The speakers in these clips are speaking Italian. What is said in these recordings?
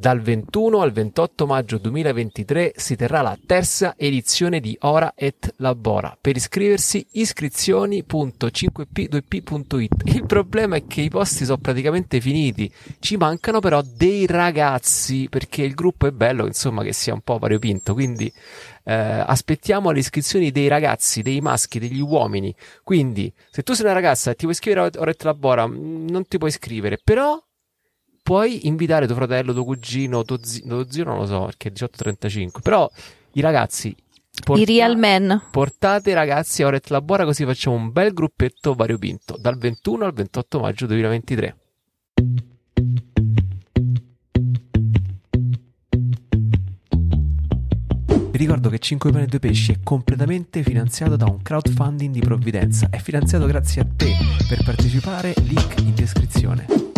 Dal 21 al 28 maggio 2023 si terrà la terza edizione di Ora et Labora. Per iscriversi iscrizioni.5p2p.it. Il problema è che i posti sono praticamente finiti, ci mancano però dei ragazzi perché il gruppo è bello, insomma, che sia un po' variopinto, quindi eh, aspettiamo le iscrizioni dei ragazzi, dei maschi, degli uomini. Quindi, se tu sei una ragazza e ti vuoi iscrivere a Ora et Labora, mm, non ti puoi iscrivere, però puoi invitare tuo fratello, tuo cugino, tuo zio, tuo zio non lo so perché è 18-35, però i ragazzi... Porta- I real men. Portate i ragazzi a Oret Labora così facciamo un bel gruppetto variopinto dal 21 al 28 maggio 2023. Vi ricordo che 5 pane e 2 pesci è completamente finanziato da un crowdfunding di provvidenza. È finanziato grazie a te. Per partecipare, link in descrizione.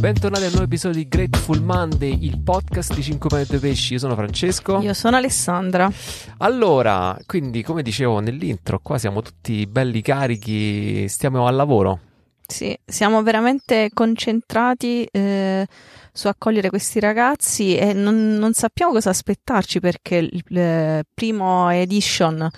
Bentornati al nuovo episodio di Grateful Monday, il podcast di 5 pane e 2 pesci. Io sono Francesco. Io sono Alessandra. Allora, quindi come dicevo nell'intro, qua siamo tutti belli carichi, stiamo al lavoro. Sì, siamo veramente concentrati eh, su accogliere questi ragazzi e non, non sappiamo cosa aspettarci perché il, il primo edition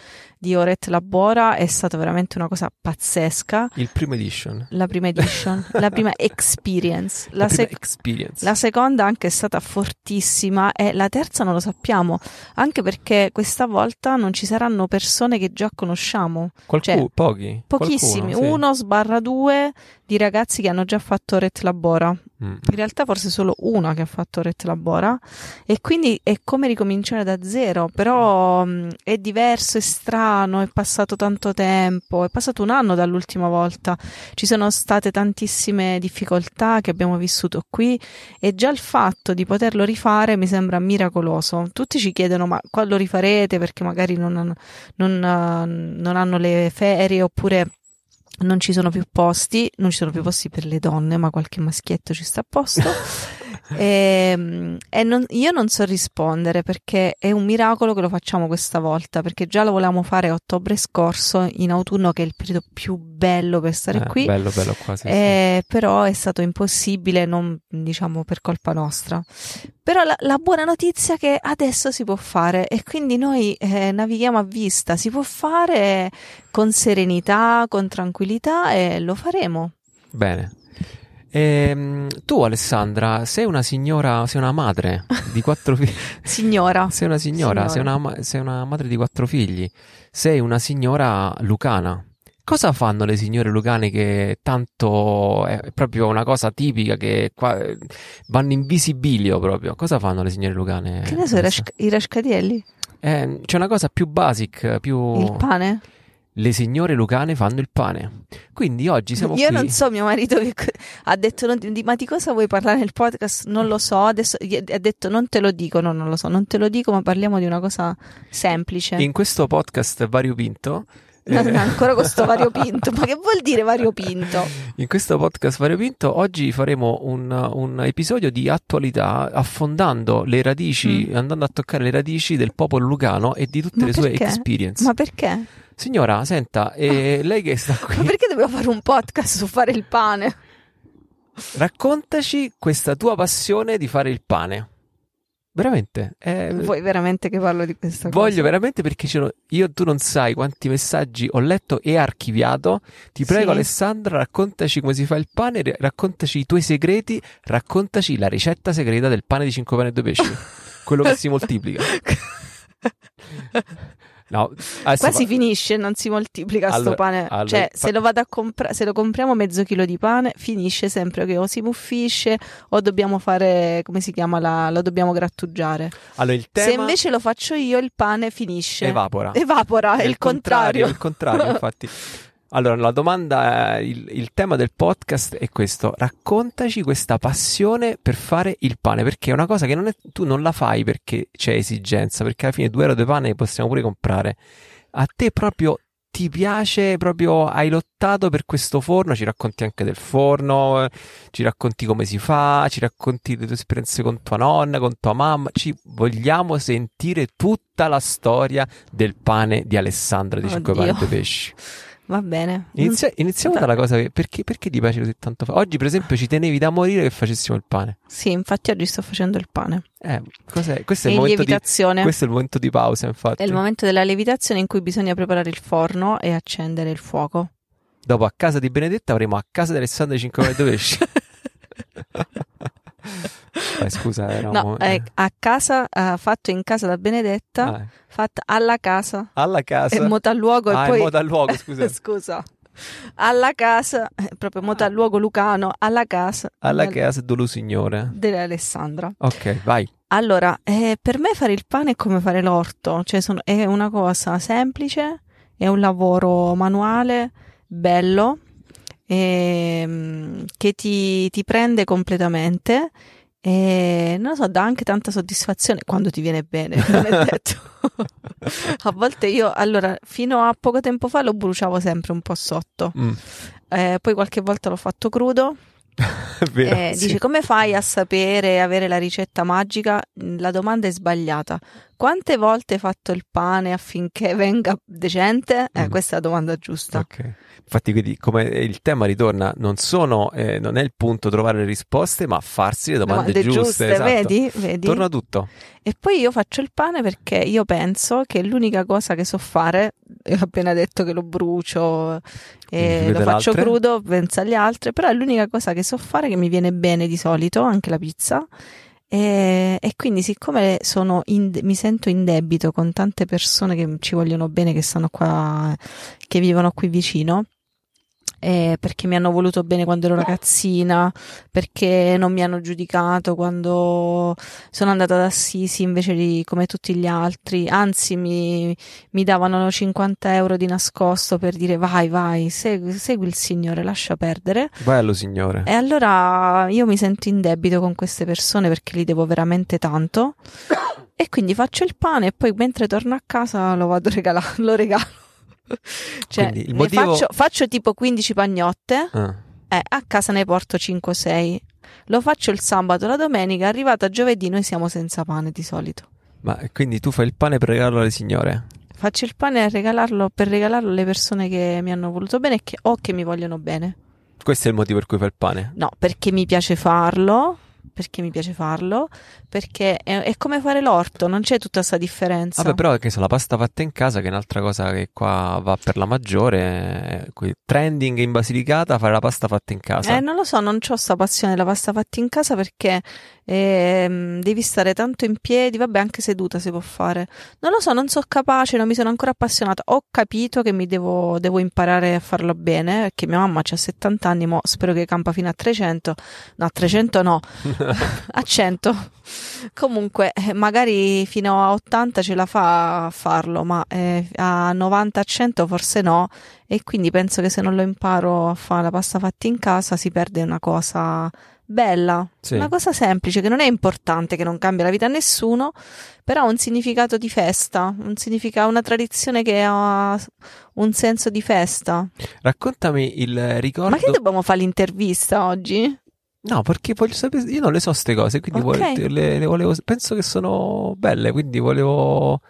di Oret Labora è stata veramente una cosa pazzesca. Il primo edition. La prima edition, la prima experience. La, La, prima sec- experience. la seconda anche è stata fortissima e la terza non lo sappiamo, anche perché questa volta non ci saranno persone che già conosciamo. Qualcuno, cioè, pochi. Pochissimi, Qualcuno, sì. uno sbarra due di ragazzi che hanno già fatto Oret Labora. Mm. In realtà forse solo una che ha fatto Oret Labora e quindi è come ricominciare da zero, però mh, è diverso, è strano, è passato tanto tempo, è passato un anno dall'ultima volta, ci sono state tantissime difficoltà che abbiamo vissuto qui e già il fatto di poterlo rifare mi sembra miracoloso. Tutti ci chiedono ma quando lo rifarete perché magari non, non, eh, non hanno le ferie oppure non ci sono più posti, non ci sono più posti per le donne, ma qualche maschietto ci sta a posto. e e non- io non so rispondere perché è un miracolo che lo facciamo questa volta, perché già lo volevamo fare a ottobre scorso, in autunno, che è il periodo più bello per stare Eh, qui. Bello, bello qua, sì, sì. Eh, però è stato impossibile, non diciamo per colpa nostra. Però la, la buona notizia è che adesso si può fare e quindi noi eh, navighiamo a vista, si può fare con serenità, con tranquillità e lo faremo. Bene. Ehm, tu, Alessandra, sei una signora, sei una madre di quattro figli. Signora, Sei una signora, Sei, una, sei una madre di quattro figli. Sei una signora lucana. Cosa fanno le signore lucane che tanto è proprio una cosa tipica che qua, vanno in visibilio proprio? Cosa fanno le signore lucane? che ne so, i, rasc- i rascatielli, Eh, c'è una cosa più basic, più... il pane. Le signore lucane fanno il pane. Quindi oggi siamo Io qui... non so, mio marito che ha detto, non- di- ma di cosa vuoi parlare nel podcast? Non lo so, adesso ha detto non te lo dico, no, non lo so, non te lo dico, ma parliamo di una cosa semplice. In questo podcast variopinto... No, eh, no, ancora con sto variopinto. Ma che vuol dire variopinto? In questo podcast variopinto oggi faremo un, un episodio di attualità affondando le radici, Mm. andando a toccare le radici del popolo lucano e di tutte Ma le sue perché? experience. Ma perché? Signora, senta, eh, lei che sta Ma qui, perché dobbiamo fare un podcast su fare il pane? raccontaci questa tua passione di fare il pane. Veramente. eh, Vuoi veramente che parlo di questa cosa? Voglio veramente perché io tu non sai quanti messaggi ho letto e archiviato. Ti prego, Sì. Alessandra, raccontaci come si fa il pane, raccontaci i tuoi segreti, raccontaci la ricetta segreta del pane di 5 pane e 2 pesci. quello che si moltiplica. No, Qua fa- si finisce, non si moltiplica sto Allora- pane. allora, cioè, fa- se lo vado a comprare, se lo compriamo mezzo chilo di pane, finisce sempre che o si muffisce o dobbiamo fare, come si chiama, la, lo dobbiamo grattugiare. allora, il tema Se invece lo faccio io, il pane finisce. evapora. Evapora, è il contrario. Il contrario, infatti. Allora, la domanda, eh, il, il tema del podcast è questo: raccontaci questa passione per fare il pane, perché è una cosa che non è- tu non la fai perché c'è esigenza, perché alla fine due euro di pane li possiamo pure comprare. A te proprio ti piace, proprio hai lottato per questo forno, ci racconti anche del forno, ci racconti come si fa, ci racconti le tue esperienze con tua nonna, con tua mamma, ci vogliamo sentire tutta la storia del pane di Alessandra di 5 Oddio. pane e pesci. Va bene. Inizia- iniziamo Da- dalla cosa che perché, perché ti piace così tanto fare? Oggi, per esempio, ci tenevi da morire che facessimo il pane. Sì, infatti oggi sto facendo il pane. Eh, cos'è? Questo è il momento di questo è il momento di pausa, infatti. È il momento della lievitazione in cui bisogna preparare il forno e accendere il fuoco. Dopo a casa di Benedetta avremo a casa di Alessandro 5 ore pesci. Dai, scusa, era un No, è a casa, eh, fatto in casa da Benedetta, Ah, eh. fatta alla casa. alla casa. E mota al luogo ah, e poi... modo al luogo, scusa. Scusa. Alla casa, eh, proprio mota al luogo Lucano, alla casa. Alla del- casa dello signore. dell'Alessandra. Ok, vai. Allora, eh, per me fare il pane è come fare l'orto, cioè sono- è una cosa semplice, è un lavoro manuale, bello, ehm, che ti, ti prende completamente e non lo so, dà anche tanta soddisfazione quando ti viene bene, non è detto. A volte io, allora, fino a poco tempo fa lo bruciavo sempre un po' sotto, Mm, eh, poi qualche volta l'ho fatto crudo vero. eh, sì. Dice come fai a sapere, avere la ricetta magica? La domanda è sbagliata. Quante volte hai fatto il pane affinché venga decente? Eh, Mm. questa è la domanda giusta. Ok. Infatti, quindi, come il tema ritorna, non sono, eh, non è il punto trovare le risposte, ma farsi le domande, giuste. esatto. vedi? Vedi? Torna tutto. E poi io faccio il pane perché io penso che l'unica cosa che so fare, ho appena detto che lo brucio e lo faccio altre? crudo, penso agli altri, però è l'unica cosa che so fare che mi viene bene di solito, anche la pizza. E, e quindi siccome sono in- mi sento in debito con tante persone che ci vogliono bene, che stanno qua, che vivono qui vicino, eh, perché mi hanno voluto bene quando ero ragazzina, perché non mi hanno giudicato quando sono andata ad Assisi invece di come tutti gli altri, anzi mi, mi davano 50 euro di nascosto per dire vai, vai, segui, segui il Signore, lascia perdere. Bello, signore. E allora io mi sento in debito con queste persone perché li devo veramente tanto. E quindi faccio il pane e poi mentre torno a casa lo vado a regalare, lo regalo. Cioè, motivo- faccio, faccio tipo 15 pagnotte, Ah. eh, a casa ne porto 5 o 6. Lo faccio il sabato, la domenica, arrivata giovedì noi siamo senza pane di solito. Ma quindi tu fai il pane per regalarlo alle signore? Faccio il pane regalarlo, per regalarlo alle persone che mi hanno voluto bene che, o che mi vogliono bene. Questo è il motivo per cui fai il pane? No, perché mi piace farlo, perché mi piace farlo, perché è, è come fare l'orto, non c'è tutta questa differenza. Vabbè, però che so, la pasta fatta in casa, che è un'altra cosa che qua va per la maggiore, qui- trending in Basilicata, fare la pasta fatta in casa. Eh, non lo so, non ho sta passione della pasta fatta in casa perché ehm, devi stare tanto in piedi, vabbè, anche seduta si può fare. Non lo so, non sono capace, non mi sono ancora appassionata. Ho capito che mi devo, devo imparare a farlo bene, perché mia mamma ha 70 anni, mo spero che campa fino a 300. No, a 300 no, a 100. Comunque, eh, magari fino a 80 ce la fa a farlo, ma eh, a 90 a 100 forse no. E quindi penso che se non lo imparo a fare la pasta fatta in casa si perde una cosa bella, Sì. una cosa semplice che non è importante, che non cambia la vita a nessuno, però ha un significato di festa, un significa- una tradizione che ha un senso di festa. Raccontami il ricordo. Ma che dobbiamo fare l'intervista oggi? No, perché voglio sapere. Io non le so ste cose, quindi Ok. volevo- le, le volevo. Penso che sono belle, quindi volevo.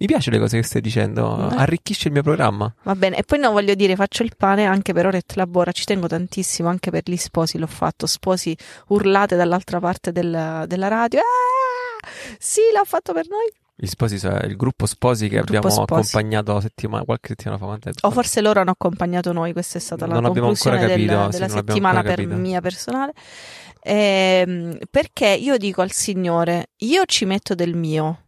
Mi piace le cose che stai dicendo. Mm. Arricchisce il mio programma. Va bene, e poi no, voglio dire, faccio il pane anche per ora e labora, ci tengo tantissimo, anche per gli sposi l'ho fatto, sposi urlate dall'altra parte del- della radio. Ah! Sì, l'ha fatto per noi. Gli sposi, so- il gruppo sposi che Il abbiamo sposi. accompagnato settimana, qualche settimana fa. O forse loro hanno accompagnato noi, questa è stata la Non conclusione capito, del- della non settimana per capito. mia personale. Ehm, perché io dico al Signore, io ci metto del mio.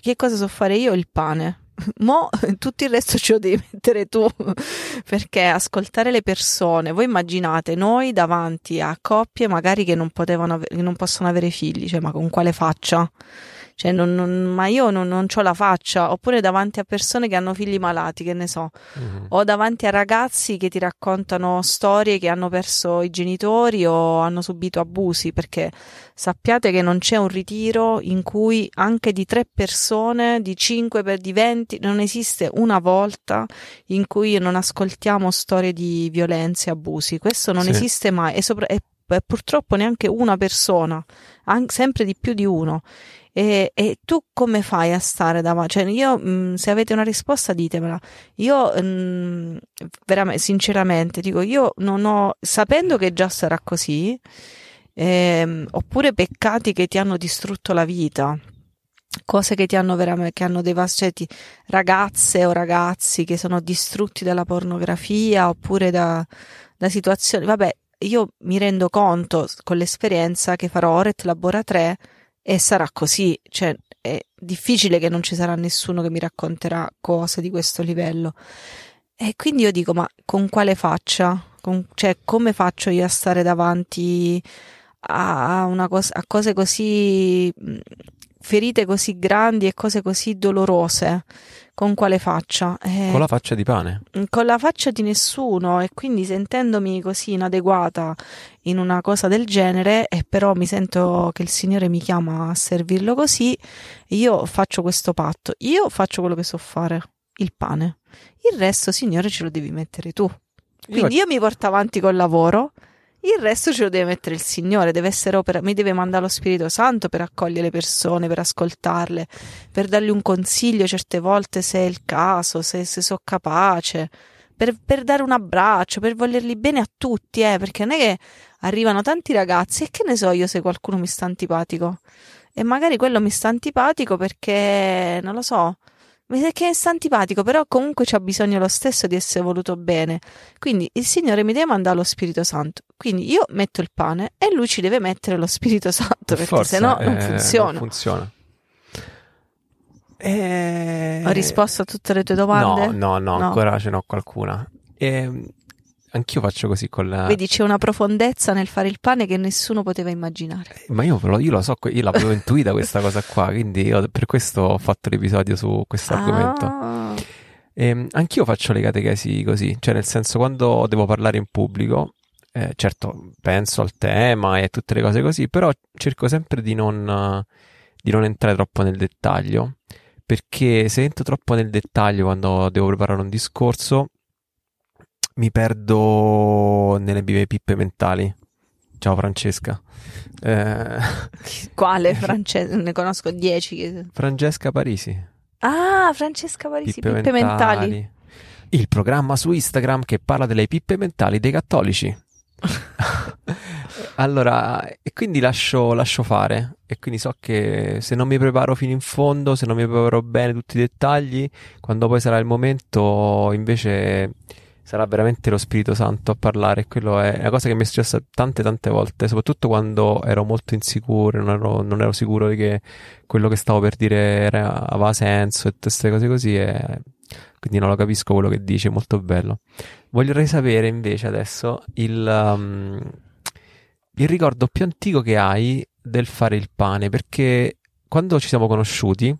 Che cosa so fare io? Il pane. Mo tutto il resto ce lo devi mettere tu. Perché ascoltare le persone, voi immaginate noi davanti a coppie magari che non potevano che non possono avere figli, cioè ma con quale faccia? Cioè, non- non- ma io non, non ho la faccia, oppure davanti a persone che hanno figli malati, che ne so, Mhm. o davanti a ragazzi che ti raccontano storie che hanno perso i genitori o hanno subito abusi, perché sappiate che non c'è un ritiro in cui anche di tre persone, di cinque per di venti, non esiste una volta in cui non ascoltiamo storie di violenze e abusi. Questo non Sì. esiste mai e, sopra- e- e purtroppo neanche una persona, an- sempre di più di uno. E, e tu come fai a stare davanti? Cioè, io, mh, se avete una risposta, ditemela. Io, mh, veramente, sinceramente, dico, io non ho, sapendo che già sarà così, ehm, oppure peccati che ti hanno distrutto la vita, cose che ti hanno veramente, che hanno devastato, ragazze o ragazzi che sono distrutti dalla pornografia oppure da, da situazioni, vabbè, io mi rendo conto con l'esperienza che farò Oret Labora 3 e sarà così, cioè è difficile che non ci sarà nessuno che mi racconterà cose di questo livello. E quindi io dico, ma con quale faccia? Con, cioè, come faccio io a stare davanti a, una cosa, a cose così ferite così grandi e cose così dolorose, con quale faccia? Eh, con la faccia di pane. Con la faccia di nessuno e quindi sentendomi così inadeguata in una cosa del genere e però mi sento che il Signore mi chiama a servirlo così, io faccio questo patto, io faccio quello che so fare, il pane. Il resto, Signore, ce lo devi mettere tu. Quindi io, io mi porto avanti col lavoro il resto ce lo deve mettere il Signore, deve essere opera, mi deve mandare lo Spirito Santo per accogliere le persone, per ascoltarle, per dargli un consiglio certe volte se è il caso, se, se so capace, per, per, dare un abbraccio, per volerli bene a tutti, eh, perché non è che arrivano tanti ragazzi e che ne so io se qualcuno mi sta antipatico. E magari quello mi sta antipatico perché, non lo so, che sta antipatico, però comunque c'ha bisogno lo stesso di essere voluto bene. Quindi il Signore mi deve mandare lo Spirito Santo. Quindi io metto il pane e lui ci deve mettere lo Spirito Santo, perché se no non funziona. Non funziona. E... Ho risposto a tutte le tue domande? No, no, no, no. ancora ce n'ho qualcuna. E ehm, Anch'io faccio così con la... Vedi, c'è una profondezza nel fare il pane che nessuno poteva immaginare. Eh, ma io, io lo so, io l'avevo intuita questa cosa qua, quindi io per questo ho fatto l'episodio su questo argomento. Ah. Ehm, anch'io faccio le catechesi così, cioè nel senso quando devo parlare in pubblico, eh, certo penso al tema e tutte le cose così, però cerco sempre di non, di non entrare troppo nel dettaglio, perché se entro troppo nel dettaglio quando devo preparare un discorso mi perdo nelle mie pippe mentali. Ciao Francesca. Eh... Quale Francesca? Ne conosco dieci. Francesca Parisi. Ah, Francesca Parisi, pippe, pippe mentali. mentali. Il programma su Instagram che parla delle pippe mentali dei cattolici. allora, e quindi lascio, lascio, fare. E quindi so che se non mi preparo fino in fondo, se non mi preparo bene tutti i dettagli, quando poi sarà il momento, invece sarà veramente lo Spirito Santo a parlare. Quello è una cosa che mi è successa tante tante volte, soprattutto quando ero molto insicuro, non ero, non ero sicuro di che quello che stavo per dire era, aveva senso e tutte queste cose così. E quindi non lo capisco quello che dice, molto bello. Vorrei sapere invece adesso il, um, il ricordo più antico che hai del fare il pane, perché quando ci siamo conosciuti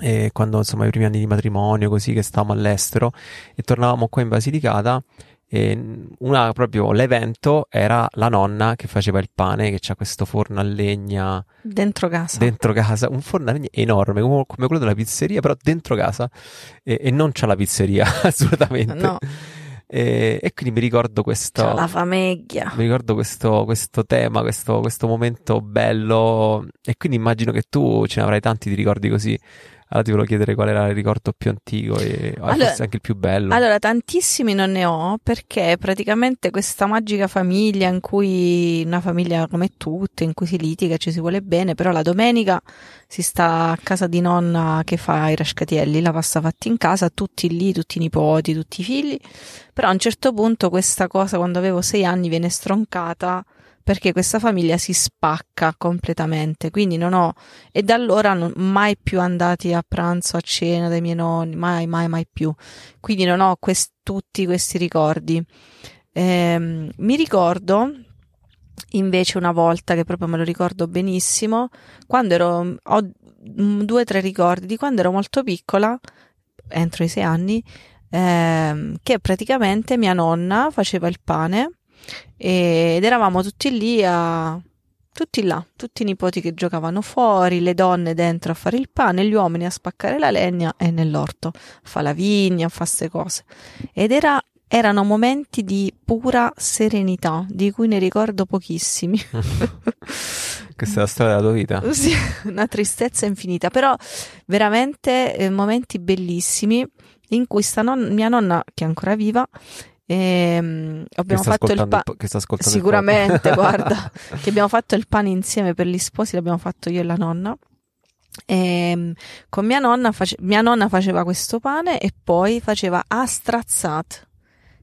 e quando insomma i primi anni di matrimonio così che stavamo all'estero e tornavamo qua in Basilicata e una, proprio l'evento era la nonna che faceva il pane che c'ha questo forno a legna dentro casa dentro casa un forno a legna enorme come, come quello della pizzeria però dentro casa e, e non c'ha la pizzeria assolutamente no e, e, quindi mi ricordo questo. C'è la famiglia. Mi ricordo questo, questo tema, questo, questo momento bello. E quindi immagino che tu ce ne avrai tanti di ricordi così allora ti volevo chiedere qual era il ricordo più antico e allora, forse anche il più bello. Allora, tantissimi non ne ho perché praticamente questa magica famiglia in cui una famiglia come tutte, in cui si litiga, ci si vuole bene, però la domenica si sta a casa di nonna che fa i rascatielli, la pasta fatta in casa, tutti lì, tutti i nipoti, tutti i figli. Però a un certo punto questa cosa, quando avevo sei anni, viene stroncata perché questa famiglia si spacca completamente, quindi non ho, e da allora non, mai più andati a pranzo, a cena dai miei nonni, mai, mai, mai più. Quindi non ho quest, tutti questi ricordi. Eh, mi ricordo invece una volta, che proprio me lo ricordo benissimo, quando ero, ho due o tre ricordi di quando ero molto piccola, entro i sei anni, eh, che praticamente mia nonna faceva il pane ed eravamo tutti lì a tutti là, tutti i nipoti che giocavano fuori, le donne dentro a fare il pane, gli uomini a spaccare la legna e nell'orto a fare la vigna, a fare queste cose. Ed era, erano momenti di pura serenità, di cui ne ricordo pochissimi. Questa è la storia della tua vita. Sì, una tristezza infinita, però veramente eh, momenti bellissimi in cui sta non- mia nonna, che è ancora viva, ehm, Che abbiamo fatto il pane. che sta ascoltando Sicuramente, guarda, che abbiamo fatto il pane insieme per gli sposi, l'abbiamo fatto io e la nonna. E con mia nonna, face- mia nonna faceva questo pane e poi faceva a strazzate.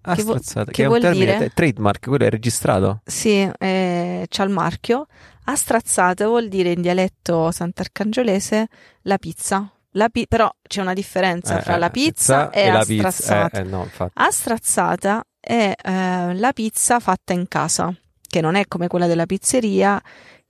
Ah, Che vuol- strazzate, che che è un termine, dire? trademark, quello è registrato. Sì, eh, c'ha il marchio. A strazzate vuol dire in dialetto sant'arcangiolese la pizza. La pi- però c'è una differenza Eh, fra eh, la pizza e, la a pizza. strazzata. Eh, eh, no. A strazzata è eh, la pizza fatta in casa, che non è come quella della pizzeria,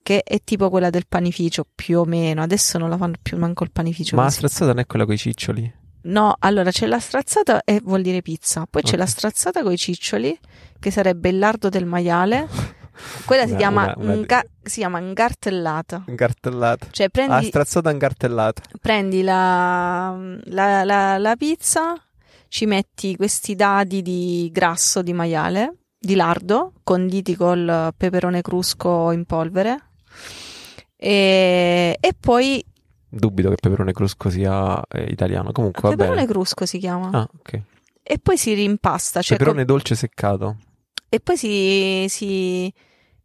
che è tipo quella del panificio, più o meno. Adesso non la fanno più manco il panificio. Ma la strazzata non è quella con i ciccioli? No, allora c'è la strazzata e vuol dire pizza, poi c'è Ok. la strazzata con i ciccioli, che sarebbe il lardo del maiale. Quella si Una- chiama, una- una- nga- si chiama ingartellata. Incartellata. Cioè Ah, prendi, strazzata incartellata. prendi la, la- la- la pizza, ci metti questi dadi di grasso di maiale, di lardo, conditi col peperone crusco in polvere. E, e poi Dubito che peperone crusco sia eh, italiano. Comunque va peperone crusco si chiama. Ah, ok. E poi si rimpasta, cioè peperone dolce seccato. E poi si, si,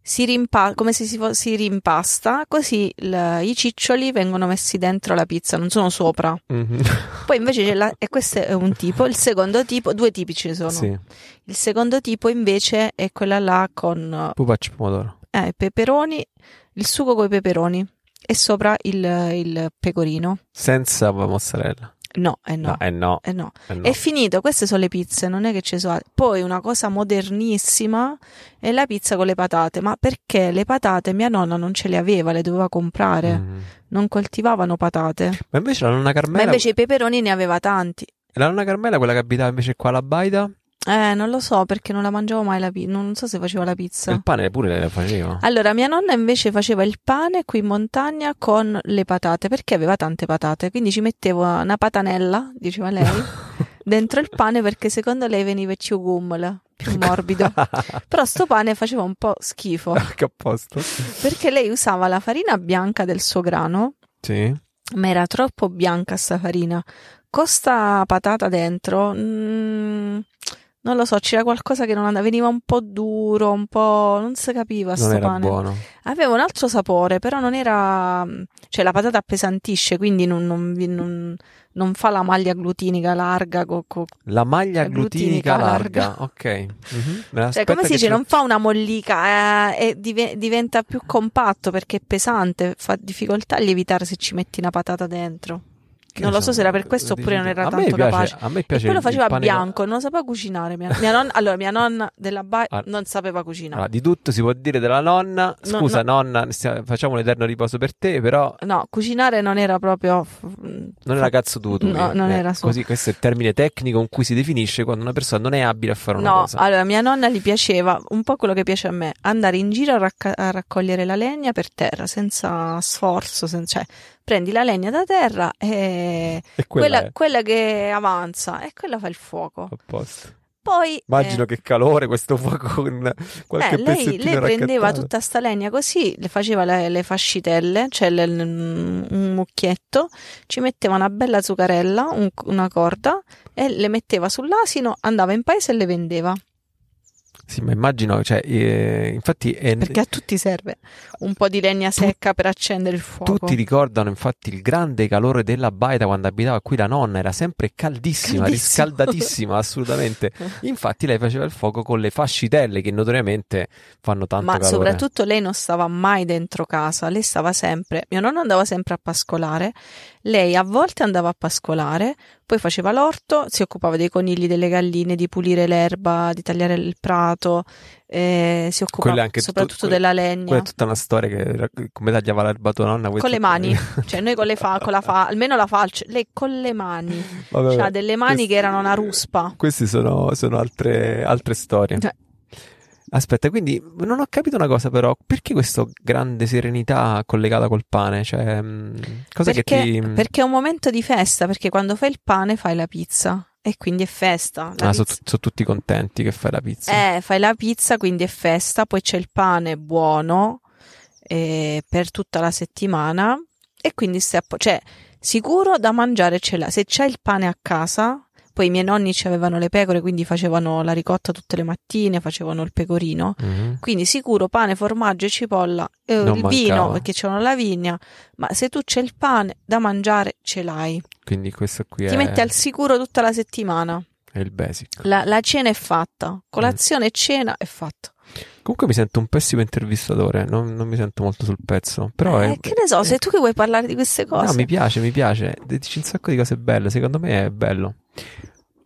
si rimpa- come se si, si rimpasta, così il- i ciccioli vengono messi dentro la pizza, non sono sopra. Mhm. Poi invece c'è la, e questo è un tipo, il secondo tipo, due tipi ne sono. Sì, Il secondo tipo invece è quella là con pupaccio pomodoro. eh, peperoni, il sugo con i peperoni e sopra il, il pecorino. Senza mozzarella. No, eh no. No, eh no. Eh no. eh no. È finito, queste sono le pizze, non è che ci sono. Poi una cosa modernissima è la pizza con le patate, ma perché le patate mia nonna non ce le aveva, le doveva comprare, Mm. non coltivavano patate. Ma invece la nonna Ma Carmela, invece i peperoni ne aveva tanti. la nonna Carmela, quella che abitava invece qua alla baita, Eh, non lo so perché non la mangiavo mai la pizza, non so se faceva la pizza. il pane pure le faceva. Allora, mia nonna invece faceva il pane qui in montagna con le patate, perché aveva tante patate, quindi ci mettevo una patanella, diceva lei, dentro il pane perché secondo lei veniva più gummole, più morbido. Però sto pane faceva un po' schifo, che a posto. perché lei usava la farina bianca del suo grano, Sì. ma era troppo bianca sta farina. Con sta patata dentro, mm, non lo so, c'era qualcosa che non andava, veniva un po' duro, un po'... non si capiva sto Non era pane. buono. Aveva un altro sapore, però non era. cioè la patata appesantisce, quindi non, non non- non fa la maglia glutinica larga. co- co- La maglia La glutinica, glutinica larga. larga. Ok. Mhm. Me Cioè, come si dice, ce- non fa una mollica, eh, dive- diventa più compatto perché è pesante, fa difficoltà a lievitare se ci metti una patata dentro. Non lo so se era per questo lo oppure non era tanto piace- capace. A me E piace poi lo faceva bianco, non sapeva cucinare. Mia, mia nonna, allora, mia nonna della Baia Ah. non sapeva cucinare. Allora, di tutto si può dire della nonna. No, Scusa, no. nonna, stia- facciamo un eterno riposo per te, però No, cucinare non era proprio. non era cazzo tu. tu No, eh. non Eh, era suo. Così, questo è il termine tecnico con cui si definisce quando una persona non è abile a fare una No, cosa. allora mia nonna gli piaceva un po' quello che piace a me, andare in giro a, racca- a raccogliere la legna per terra, senza sforzo, sen- cioè prendi la legna da terra e e quella, quella, quella che avanza e quella fa il fuoco. a posto. Poi Immagino eh, che calore questo fuoco con qualche eh, lei, lei prendeva tutta sta legna così, le faceva le, le fascitelle, cioè le- un mucchietto, ci metteva una bella zuccarella, un- una corda e le metteva sull'asino, andava in paese e le vendeva. Sì, ma immagino, cioè, eh, infatti è- Perché a tutti serve un po' di legna secca per accendere il fuoco. tutti ricordano infatti il grande calore della baita quando abitava qui la nonna, era sempre caldissima, Caldissimo. riscaldatissima, assolutamente. Infatti lei faceva il fuoco con le fascitelle che notoriamente fanno tanto Ma calore. soprattutto lei non stava mai dentro casa, lei stava sempre. Mio nonno andava sempre a pascolare, lei a volte andava a pascolare, poi faceva l'orto, si occupava dei conigli, delle galline, di pulire l'erba, di tagliare il prato, eh, si Quella occupava tutto- soprattutto quella- della Quella legna. è tutta una storia che come tagliava l'erba tua nonna. Con le mani, cioè noi con le fa, con la fa, almeno la falce, lei con le mani, Vabbè, cioè delle mani questi- che erano una ruspa. Queste sono, sono altre, altre storie. Cioè- Aspetta, quindi non ho capito una cosa però, perché questa grande serenità collegata col pane? Cioè, mh, cosa perché, che ti... perché è un momento di festa, perché quando fai il pane fai la pizza e quindi è festa. Ah, sono, sono tutti contenti che fai la pizza. Eh, fai la pizza, quindi è festa, poi c'è il pane buono, eh, per tutta la settimana e quindi stai a po- cioè sicuro da mangiare ce l'hai. Se c'hai il pane a casa, poi i miei nonni ci avevano le pecore, quindi facevano la ricotta tutte le mattine, facevano il pecorino. Mhm. Quindi sicuro pane, formaggio e cipolla, e Non il mancava. vino perché c'è la vigna, ma se tu c'è il pane da mangiare ce l'hai. Quindi questo qui Ti è, metti al sicuro tutta la settimana. è il basic. La, la cena è fatta, colazione e cena è fatta. Comunque mi sento un pessimo intervistatore, non, non mi sento molto sul pezzo. Però è, Eh, che ne so, è- sei tu che vuoi parlare di queste cose. No, mi piace, mi piace. Dici un sacco di cose belle, secondo me è bello.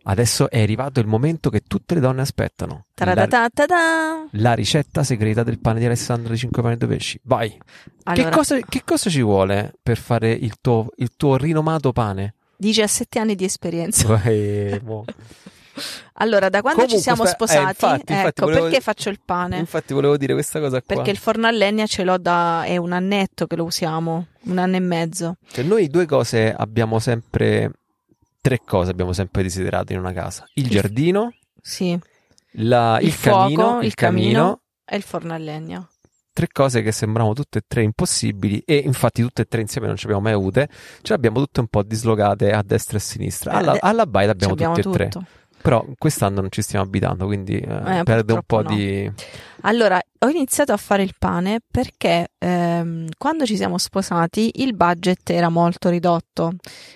Adesso è arrivato il momento che tutte le donne aspettano. La, la ricetta segreta del pane di Alessandro di 5 pani e 2 pesci. Vai. Allora, Che, cosa, che cosa ci vuole per fare il tuo, il tuo rinomato pane? 17 anni di esperienza. Vai. Allora, da quando Comunque, ci siamo eh, sposati, infatti, infatti, ecco, volevo- perché faccio il pane? Infatti volevo dire questa cosa qua. Perché il forno a legna ce l'ho da è un annetto che lo usiamo, un anno e mezzo. Cioè, noi due cose abbiamo sempre... Tre cose abbiamo sempre desiderato in una casa. Il giardino, Sì, la- il, Il fuoco, camino, il il camino camino. è il forno a legna. tre cose che sembravano tutte e tre impossibili e infatti tutte e tre insieme non ci abbiamo mai avute, ce le abbiamo tutte un po' dislocate a destra e a sinistra. Eh, Alla, alla baita Ci abbiamo abbiamo tutte e tre. Però quest'anno non ci stiamo abitando, quindi eh, Eh, perde un po' no. di... Allora, ho iniziato a fare il pane perché ehm, quando ci siamo sposati il budget era molto ridotto.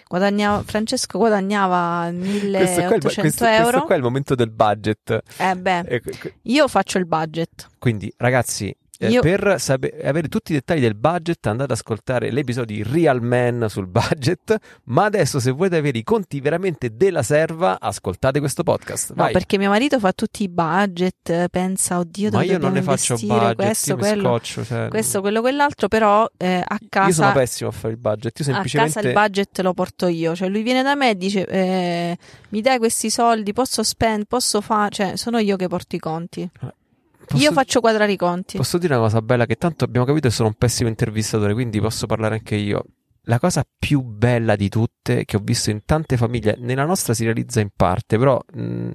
Guadagnava- Francesco guadagnava Questo qua, è il, 1800 questo- euro. questo qua è il momento del budget. Eh beh, io faccio il budget. Quindi ragazzi, eh, Io- per sape- avere tutti i dettagli del budget andate ad ascoltare l'episodio di Real Man sul budget, ma adesso se volete avere i conti veramente della serva, ascoltate questo podcast. No, Vai. perché mio marito fa tutti i budget, pensa, oddio, Ma dove io non ne faccio budget, questo, quello, scoccio. cioè, questo, quello, quell'altro, però eh, a Io sono casa, pessimo a fare il budget. Io a semplicemente. casa il budget lo porto io. Cioè lui viene da me e dice, eh, mi dai questi soldi, posso spendere, posso fare, cioè sono io che porto i conti. Posso, Io faccio quadrare i conti. posso dire una cosa bella: che tanto abbiamo capito che sono un pessimo intervistatore, quindi posso parlare anche io. La cosa più bella di tutte che ho visto in tante famiglie, nella nostra si realizza in parte, però mh,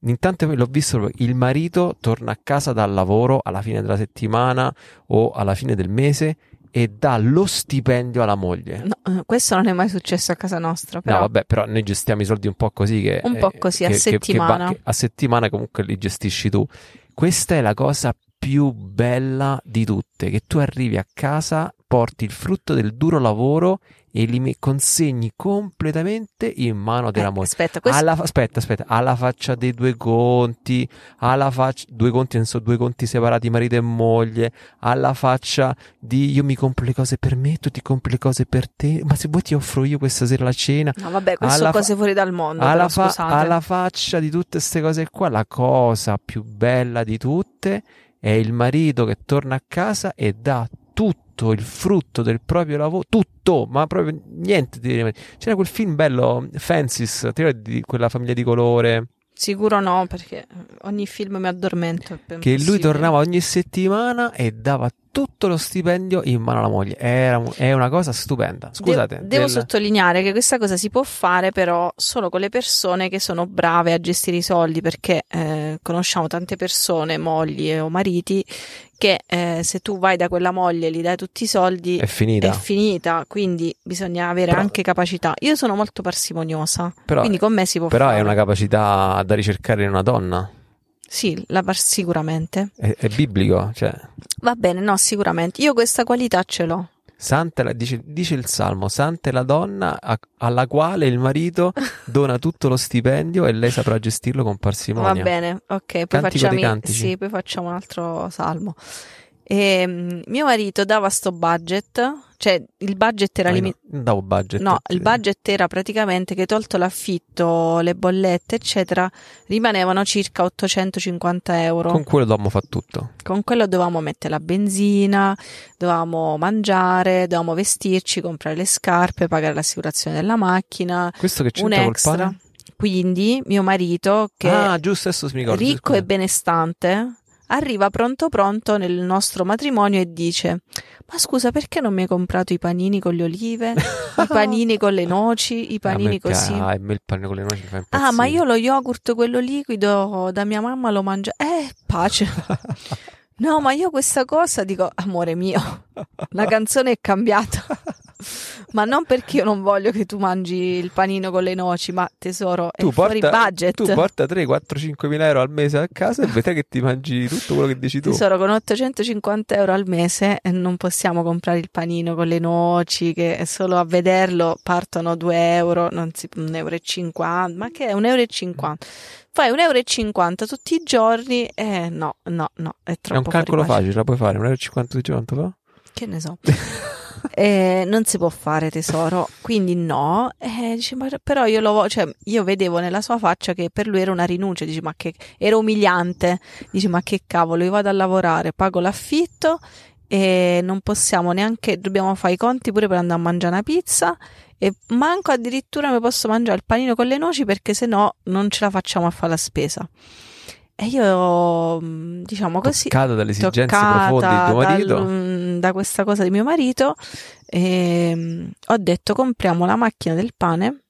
in tante famiglie l'ho visto proprio, il marito torna a casa dal lavoro alla fine della settimana o alla fine del mese e dà lo stipendio alla moglie. No, eh, questo non è mai successo a casa nostra, però No, vabbè, però noi gestiamo i soldi un po' così che... Un po' eh, così, a che- che- che settimana. va- che a settimana comunque li gestisci tu. Questa è la cosa più bella di tutte, che tu arrivi a casa, porti il frutto del duro lavoro e li consegni completamente in mano della Eh, moglie. aspetta, questo Alla, aspetta, aspetta, alla faccia dei due conti, alla faccia, due conti, non so, due conti separati, marito e moglie, alla faccia di io mi compro le cose per me, tu ti compri le cose per te, ma se vuoi ti offro io questa sera la cena. No, vabbè, queste sono fa- cose fuori dal mondo, Alla, però, fa- alla faccia di tutte queste cose qua, la cosa più bella di tutte è il marito che torna a casa e dà tutto il frutto del proprio lavoro, tutto, ma proprio niente di C'era quel film bello, Fences, ti ricordi di quella famiglia di colore? Sicuro no, perché ogni film mi addormento. Che lui tornava ogni settimana e dava tutto lo stipendio in mano alla moglie. Era è una cosa stupenda. Scusate. Devo, devo del- sottolineare che questa cosa si può fare però solo con le persone che sono brave a gestire i soldi perché eh, conosciamo tante persone, mogli o mariti, che eh, se tu vai da quella moglie e gli dai tutti i soldi È finita. è finita, quindi bisogna avere Però- anche capacità. Io sono molto parsimoniosa, Però, quindi con me si può però fare. è una capacità da ricercare in una donna. Sì, la par- sicuramente. È, è biblico. Cioè, Va bene, no, sicuramente. Io questa qualità ce l'ho. santa la- dice, dice il salmo: Santa è la donna a- alla quale il marito dona tutto lo stipendio e lei saprà gestirlo con parsimonia. Va bene, ok, poi facciamo, sì, poi facciamo un altro salmo. E, mm, mio marito dava sto budget, cioè il budget era limitato. davo budget. No, il budget era praticamente che tolto l'affitto, le bollette, eccetera, rimanevano circa 850 euro. Con quello dobbiamo fa tutto. Con quello dovevamo mettere la benzina, dovevamo mangiare, dovevamo vestirci, comprare le scarpe, pagare l'assicurazione della macchina, Questo che c'entra col pane? Quindi mio marito, che Ah, giusto, mi ricordo. ricco scusa. e benestante, arriva pronto pronto nel nostro matrimonio e dice: Ma scusa, perché non mi hai comprato i panini con le olive, i panini con le noci, i A me panini pia- così? Ah, il pane con le noci mi fa impazzire. Ah, ma io lo yogurt, quello liquido da mia mamma lo mangio. Eh, pace. No, ma io questa cosa dico, amore mio, la canzone è cambiata. ma non perché io non voglio che tu mangi il panino con le noci, ma tesoro, è Tu fuori porta, budget. tu porta 3, 4, 5 mila euro al mese a casa e vedrai che ti mangi tutto quello che dici tu. Tesoro, con 850 euro al mese eh, non possiamo comprare il panino con le noci, che solo a vederlo partono 2 euro, non si, 1,50 euro, ma che è 1,50 euro? Fai 1,50 euro tutti i giorni e no, no, no, è È troppo un calcolo fuori facile, la puoi fare. 1,50 euro tutti i giorni, fa? Che ne so. Eh, non si può fare tesoro, quindi no. Eh, dice, ma però io lo cioè, io vedevo nella sua faccia che per lui era una rinuncia, dice, ma che era umiliante. Dice, ma che cavolo, io vado a lavorare, pago l'affitto e non possiamo neanche, dobbiamo fare i conti pure per andare a mangiare una pizza e manco addirittura mi posso mangiare il panino con le noci perché se no non ce la facciamo a fare la spesa. E io, mh, diciamo così, Toccata dalle esigenze toccata profonde di tuo marito. dal- mm, da questa cosa di mio marito, ehm, ho detto compriamo la macchina del pane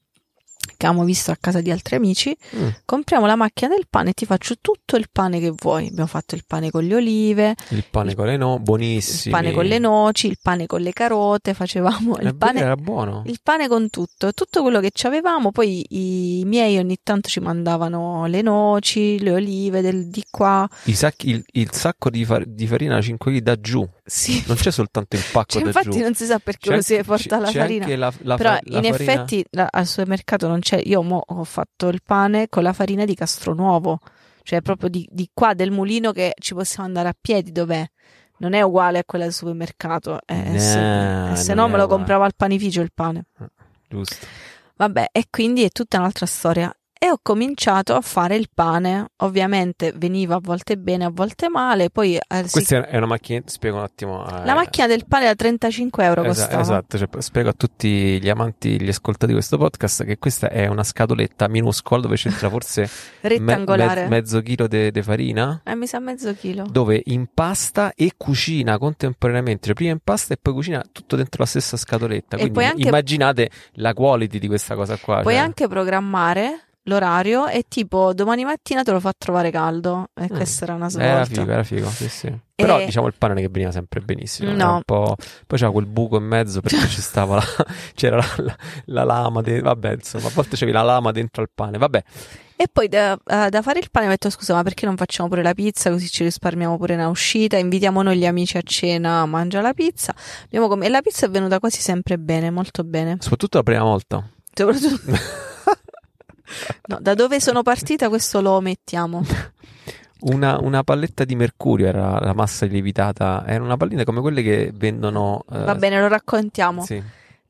che abbiamo visto a casa di altri amici, Mm. compriamo la macchina del pane e ti faccio tutto il pane che vuoi. Abbiamo fatto il pane con le olive, Il pane Il- con le no, il buonissimi. pane con le noci, il pane con le carote, facevamo È il pane, era buono. il pane con tutto, tutto quello che ci avevamo. Poi i miei ogni tanto ci mandavano le noci, le olive del, di qua. Sacchi- il, il sacco di, far- di farina 5 kg da giù. Sì, Non c'è soltanto il pacco Cioè, da infatti giù. non si sa perché C'è uno si anche- porta la farina. la, la Però la in farina- effetti al supermercato non c'è. Io ho fatto il pane con la farina di Castronuovo, cioè proprio di, di qua del mulino che ci possiamo andare a piedi dov'è. Non è uguale a quella del supermercato. eh, No, se, se non no me lo uguale. compravo al panificio il pane. Giusto. Vabbè, e quindi è tutta un'altra storia. E ho cominciato a fare il pane. Ovviamente veniva a volte bene, a volte male. Poi eh, si- Questa è una macchina, spiego un attimo. eh, la macchina del pane da 35 euro Esa- costava. esatto, cioè, spiego a tutti gli amanti, gli ascoltatori di questo podcast che questa è una scatoletta minuscola dove c'entra forse me- Rettangolare. me- mezzo chilo di farina Eh, mi sa mezzo chilo. dove impasta e cucina contemporaneamente, cioè prima impasta e poi cucina tutto dentro la stessa scatoletta. E Quindi anche- immaginate la quality di questa cosa qua. Puoi cioè. anche programmare l'orario e tipo domani mattina te lo fa trovare caldo. E Mm. questa era una Era svolta. figo, era figo, sì, sì. Però E- diciamo il pane non è che veniva sempre benissimo. No. era. Poi c'era quel buco in mezzo perché ci stava la... c'era la, la- la lama, de- vabbè insomma, a volte c'avevi la lama dentro al pane, vabbè. E poi da, eh, da fare il pane ho detto scusa ma perché non facciamo pure la pizza così ci risparmiamo pure una uscita, invitiamo noi gli amici a cena a mangiare la pizza. Com- e la pizza è venuta quasi sempre bene, molto bene. Soprattutto la prima volta. Soprattutto... no, da dove sono partita questo lo omettiamo. Una, una palletta di mercurio era la massa lievitata, era una pallina come quelle che vendono... eh, Va bene, lo raccontiamo. Sì.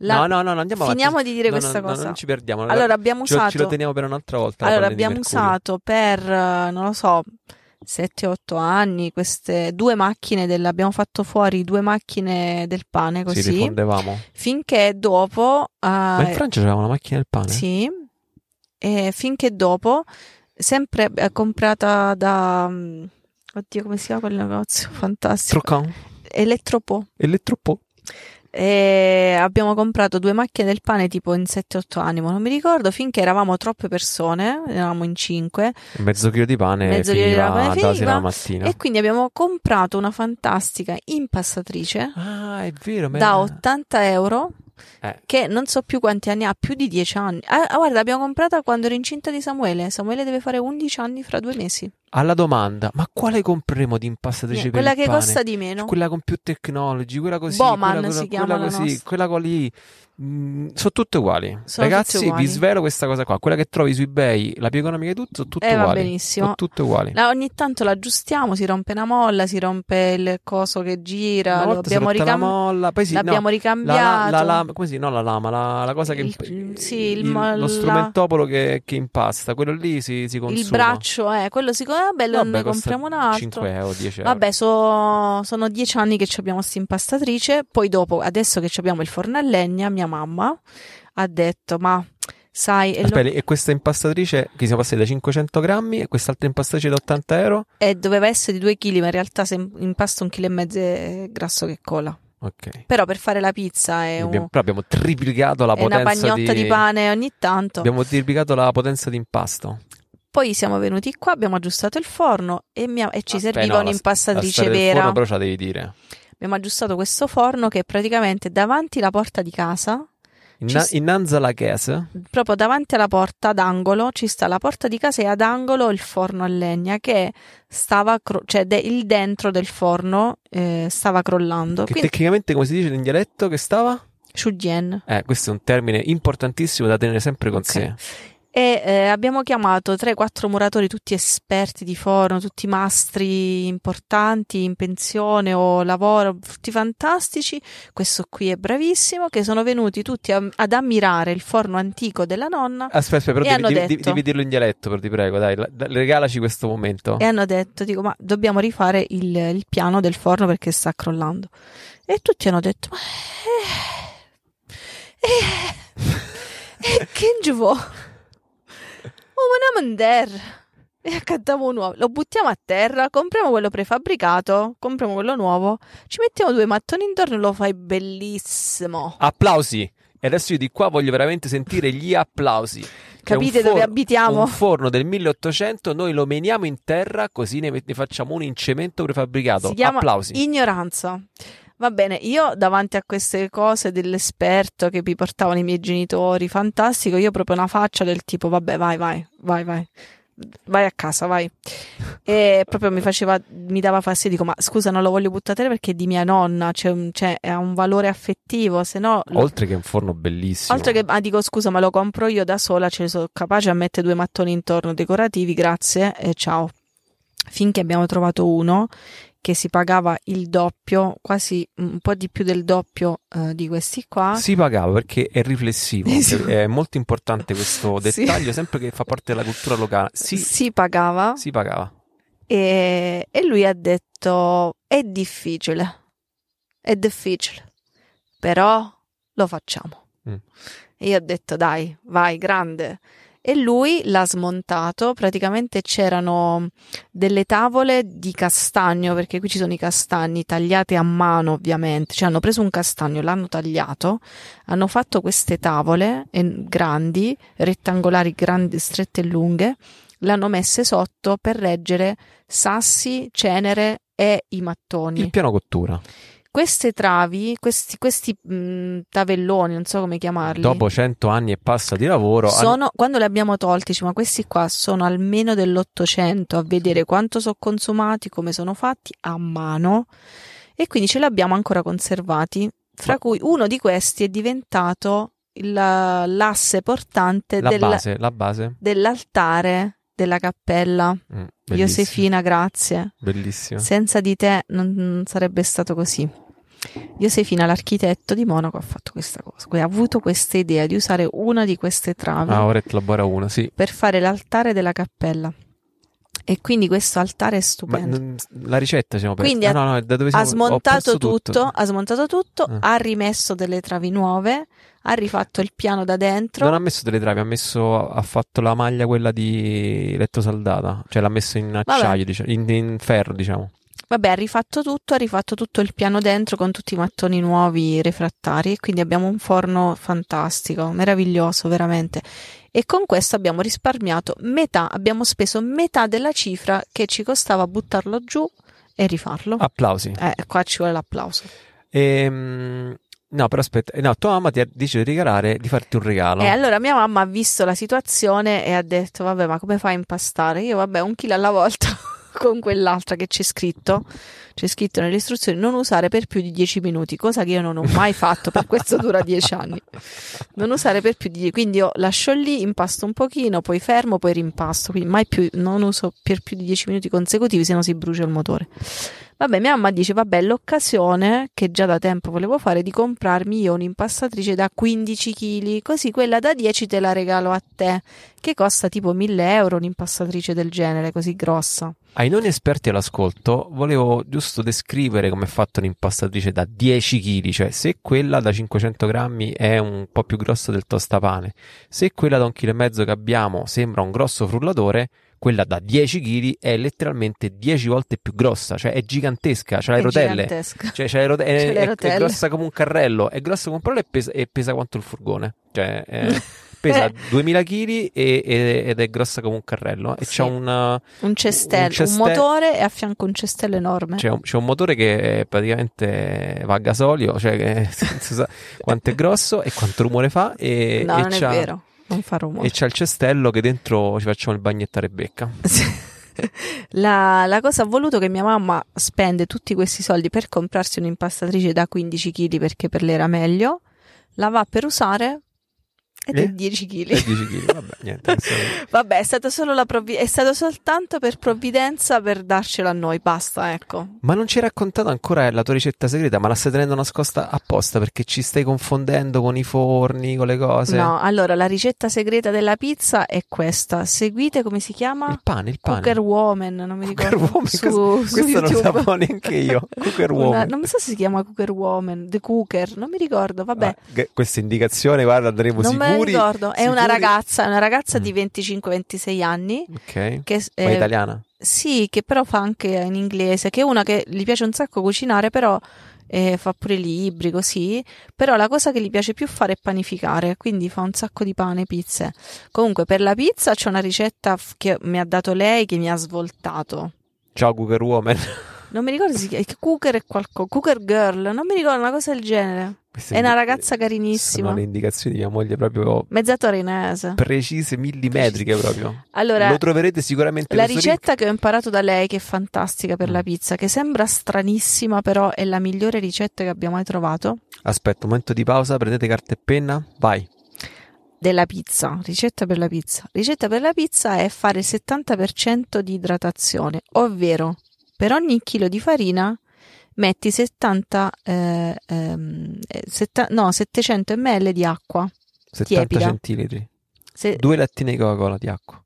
La- No, no, no, no, andiamo avanti. Finiamo di dire No, no, questa no, cosa. non ci perdiamo. Allora abbiamo lo- usato ce lo teniamo per un'altra volta. Allora, abbiamo usato per, eh, non lo so, 7-8 anni queste due macchine del, abbiamo fatto fuori due macchine del pane Sì, così, rifondevamo. finché dopo, Ma in Francia c'aveva una macchina del pane? sì, e finché dopo, sempre eh, comprata da, mm, oddio come si chiama quel negozio, fantastico, Trocan. Elettropo. Elettropo. E abbiamo comprato due macchine del pane tipo in 7-8 anni, ma non mi ricordo, finché eravamo troppe persone, eravamo in 5, Mezzo chilo di pane Mezzo chilo di finiva pane finiva, alla mattina. E quindi abbiamo comprato una fantastica impastatrice Ah, vero. da 80 euro, Eh. che non so più quanti anni ha, più di 10 anni. Ah, ah, guarda, l'abbiamo comprata quando ero incinta di Samuele. Samuele deve fare 11 anni fra due mesi. Alla domanda, ma quale compreremo di impastatrice Niente, per quella che pane? costa di meno. Quella con più technology, quella così, Bowman quella, si chiama quella la così, quella con lì. mm, sono tutte uguali. Sono Ragazzi, tutte uguali. vi svelo questa cosa qua. Quella che trovi su eBay, la più economica di tutte, sono tutte Eh, va uguali. benissimo. Sono tutte uguali. La- ogni tanto la aggiustiamo, si rompe una molla, si rompe il coso che gira, lo abbiamo, la ricam- molla, poi sì, no, l'abbiamo la, ricambiato. la, la lama- come si no la lama, la, la cosa che Il- imp- sì, il il- lo la- strumentopolo che, che impasta, quello lì si, si consuma. il braccio, eh, quello si... Vabbè, lo- Vabbè, ne compriamo un altro. 5 euro, 10 euro. Vabbè, so- sono dieci anni che abbiamo questa impastatrice. Poi dopo, adesso che ci abbiamo il forno a legna, mia mamma ha detto, ma sai, e, lo- Aspetta, e questa impastatrice che siamo passati da 500 grammi e quest'altra impastatrice da 80 euro? e doveva essere di due chili, ma in realtà se impasta un chilo e mezzo è grasso che cola. Ok. Però per fare la pizza è, un- Abbiamo, però abbiamo triplicato la è una potenza pagnotta di... pane ogni tanto. Abbiamo triplicato la potenza di impasto. Poi siamo venuti qua, abbiamo aggiustato il forno e, ha- e ci Aspetta, serviva no, la- un'impastatrice la del vera. forno però ce la devi dire. Abbiamo aggiustato questo forno che è praticamente davanti alla porta di casa, Inna- Ci innanzi alla chiesa, proprio davanti alla porta d'angolo, ci sta la porta di casa e ad angolo il forno a legna che stava, cro- cioè de- il dentro del forno eh, stava crollando. che Quindi, tecnicamente come si dice in dialetto che stava? Shugien. Eh, questo è un termine importantissimo da tenere sempre con Ok. sé. E eh, abbiamo chiamato 3-4 muratori, tutti esperti di forno, tutti mastri importanti in pensione o lavoro, tutti fantastici. Questo qui è bravissimo, che sono venuti tutti a- ad ammirare il forno antico della nonna Aspetta, aspetta, però devi, devi- detto- devi dirlo in dialetto, però ti prego, dai, la- da- regalaci questo momento. e hanno detto, dico, ma dobbiamo rifare il, il piano del forno perché sta crollando. E tutti hanno detto, ma... Eh, eh, eh, che ci Oh, ma andiamo in terra. E accattiamo un nuovo. Lo buttiamo a terra, compriamo quello prefabbricato, compriamo quello nuovo, ci mettiamo due mattoni intorno e lo fai bellissimo. Applausi! E adesso io di qua voglio veramente sentire gli applausi. Capite dove forno- abitiamo? Un forno del 1800, noi lo meniamo in terra, così ne, ne facciamo uno in cemento prefabbricato. Si chiama Applausi. ignoranza. Va bene, io davanti a queste cose dell'esperto che mi portavano i miei genitori, fantastico, io proprio una faccia del tipo, vabbè, vai, vai, vai, vai, vai a casa, vai. E proprio mi faceva, mi dava fastidio, dico, ma scusa, non lo voglio buttare perché è di mia nonna, c'è un- cioè, ha un valore affettivo, se no... Oltre che un forno bellissimo. Oltre che, ah, dico scusa, ma lo compro io da sola, ce ne sono capace a mettere due mattoni intorno decorativi, grazie e ciao. Finché abbiamo trovato uno che si pagava il doppio, quasi un po' di più del doppio eh, di questi qua. Si pagava perché è riflessivo, Sì. è molto importante questo Sì. dettaglio, sempre che fa parte della cultura locale. Si, Si pagava si pagava. e, e lui ha detto: È difficile, è difficile, però lo facciamo. Mm. E io ho detto: Dai, vai, grande. E lui l'ha smontato. Praticamente c'erano delle tavole di castagno, perché qui ci sono i castagni tagliati a mano, ovviamente. Cioè, hanno preso un castagno, l'hanno tagliato, hanno fatto queste tavole eh, grandi, rettangolari, grandi, strette e lunghe, l'hanno messe sotto per reggere sassi, cenere e i mattoni. Il piano cottura. Queste travi, questi, questi mh, tavelloni, non so come chiamarli. Dopo cento anni e passa di lavoro, Sono, quando li abbiamo tolti, ma questi qua sono almeno dell'Ottocento, a vedere quanto sono consumati, come sono fatti a mano, e quindi ce li abbiamo ancora conservati, fra Ma- cui uno di questi è diventato il- l'asse portante la del- base, la base. dell'altare della cappella. Mm, Josefina, grazie. Bellissimo. Senza di te non, sarebbe stato così. Josefina, l'architetto di Monaco, ha fatto questa cosa. Ha avuto questa idea di usare una di queste travi Ah, ora è labora uno, sì. per fare l'altare della cappella. E quindi questo altare è Ma stupendo. mm, la ricetta siamo persi. Quindi Ah, ha- no, no, da dove ha siamo? Ho smontato perso tutto, ha smontato tutto, Ah. ha rimesso delle travi nuove, ha rifatto il piano da dentro. Non ha messo delle travi, ha messo ha fatto la maglia quella di letto saldata, cioè l'ha messo in acciaio, diciamo, in, in ferro, diciamo. Vabbè, ha rifatto tutto, ha rifatto tutto il piano dentro con tutti i mattoni nuovi refrattari quindi abbiamo un forno fantastico, meraviglioso, veramente. E con questo abbiamo risparmiato metà, abbiamo speso metà della cifra che ci costava buttarlo giù e rifarlo. Applausi. Eh, qua ci vuole l'applauso. Ehm, no, però aspetta, no, tua mamma ti deciso di regalare, di farti un regalo. E allora mia mamma ha visto la situazione e ha detto: Vabbè, ma come fai a impastare? Io, vabbè, un chilo alla volta con quell'altra che c'è scritto. C'è scritto nelle istruzioni non usare per più di 10 minuti, cosa che io non ho mai fatto, per questo dura 10 anni. Non usare per più di 10, quindi io lascio lì, impasto un pochino, poi fermo, poi rimpasto, quindi mai più, non uso per più di 10 minuti consecutivi, se no si brucia il motore. Vabbè, mia mamma dice, vabbè, l'occasione che già da tempo volevo fare di comprarmi io un'impastatrice da 15 kg, così quella da 10 te la regalo a te, che costa tipo 1000 euro un'impastatrice del genere, così grossa. Ai non esperti all'ascolto, volevo giusto descrivere come è fatta un'impastatrice da 10 kg, cioè se quella da 500 grammi è un po' più grossa del tostapane, se quella da un chilo e mezzo che abbiamo sembra un grosso frullatore, quella da 10 kg è letteralmente 10 volte più grossa, cioè è gigantesca, c'ha le È rotelle. gigantesca. Cioè, c'ha le rote- è, C'ha le è- è rotelle. grossa come un carrello, è grossa come un carrello e pesa, e pesa quanto il furgone. Cioè, è pesa 2000 kg ed è grossa come un carrello. E Sì. c'ha un, Un cestello, un, ceste- motore e a fianco un cestello enorme. c'è, un, c'è un motore che praticamente va a gasolio, cioè che sa quanto è grosso e quanto rumore fa. E, no, e non è c'ha, vero, non fa rumore. E c'ha il cestello che dentro ci facciamo il bagnetto a Rebecca. La, la cosa ha voluto che mia mamma spende tutti questi soldi per comprarsi un'impastatrice da 15 kg perché per lei era meglio, la va per usare Eh? è 10 kg. 10 kg, vabbè, niente. questo- Vabbè, è stato solo la provvi- è stato soltanto per provvidenza per darcela a noi, basta, ecco. Ma non ci hai raccontato ancora la tua ricetta segreta, ma la stai tenendo nascosta apposta perché ci stai confondendo con i forni, con le cose. No, allora la ricetta segreta della pizza è questa. Seguite come si chiama? Il pane, il pane. Cooker Woman, non mi Cooker ricordo. Woman, su, cosa- su questo non lo sapevo neanche io. Cooker Una- Woman. non so se si chiama Cooker Woman, The Cooker, non mi ricordo, vabbè. Ah, questa indicazione, guarda, andremo non sicuri. ricordo. È una ragazza, è una ragazza di Mm. 25-26 anni. Ok. Che, Ma eh, italiana? Sì, che però fa anche in inglese, che è una che gli piace un sacco cucinare, però eh, fa pure libri così. Però la cosa che gli piace più fare è panificare, quindi fa un sacco di pane, pizze. Comunque, per la pizza c'è una ricetta che mi ha dato lei che mi ha svoltato. Ciao Cooker Woman. Non mi ricordo si chiama Cooker è qualcosa, Cooker Girl, non mi ricordo una cosa del genere. Queste È una ragazza carinissima. Sono le indicazioni di mia moglie proprio Mezza torinese. precise, millimetriche proprio. Allora, Lo troverete sicuramente La ricetta che ho imparato da lei, che è fantastica per Mm. la pizza, che sembra stranissima, però è la migliore ricetta che abbiamo mai trovato. Aspetta, un momento di pausa, prendete carta e penna, vai. Della pizza, ricetta per la pizza. Ricetta per la pizza è fare il 70% di idratazione, ovvero per ogni chilo di farina metti 70, eh, ehm, eh, setta- no, 700 ml di acqua. 70 Tiepida. centilitri. Se- Due lattine di Coca-Cola di acqua.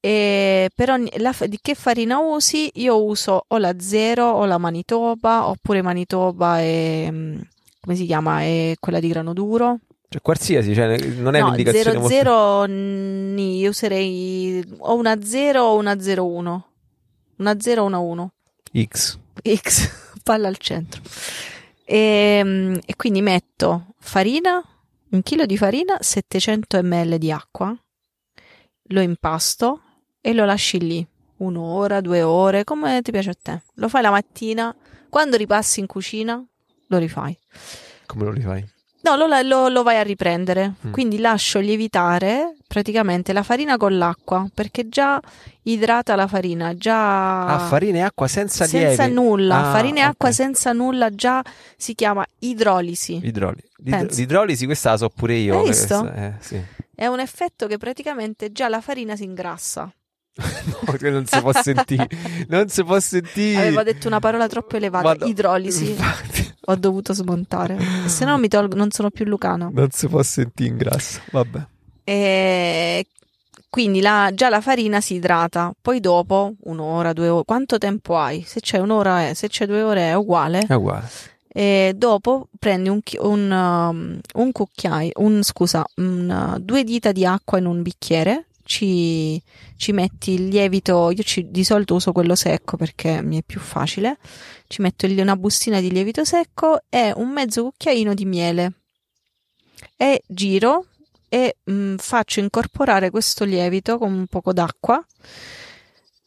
E per ogni, la di che farina usi? Io uso o la zero o la Manitoba, oppure Manitoba e mm, come si chiama? È quella di grano duro. Cioè, qualsiasi, cioè, non è no, un'indicazione 0 molto... 0 ni, io userei o una 0 o una 0 1. Una 0 o una 1. X. X, palla al centro. E, mm, e quindi metto farina, un chilo di farina, 700 ml di acqua, lo impasto e lo lasci lì un'ora, due ore, come ti piace a te. Lo fai la mattina, quando ripassi in cucina, lo rifai. Come lo rifai? No, lo, lo- lo vai a riprendere. Mm. Quindi lascio lievitare praticamente la farina con l'acqua, perché già idrata la farina, già Ah, farina e acqua senza, senza lieve. nulla, Ah, farina e acqua ok. senza nulla, già si chiama idrolisi. Idroli. L'idro-. L'idrolisi, questa la so pure io. Hai visto? Eh, sì. È un effetto che praticamente già la farina si ingrassa. No, non si può sentire. Non si può sentire. Avevo detto una parola troppo elevata, Madò- idrolisi. Ho dovuto smontare, se no mi tolgo, non sono più Lucano. non si può sentire in grasso. Vabbè. E quindi la- già la farina si idrata, poi dopo un'ora, due ore, quanto tempo hai? Se c'è un'ora, è, se c'è due ore è uguale. È uguale. E dopo prendi un, un, um, un cucchiaio, un, scusa, un, due dita di acqua in un bicchiere, ci, ci metti il lievito, io ci- di solito uso quello secco perché mi è più facile, ci metto una bustina di lievito secco e un mezzo cucchiaino di miele e giro e mm, faccio incorporare questo lievito con un poco d'acqua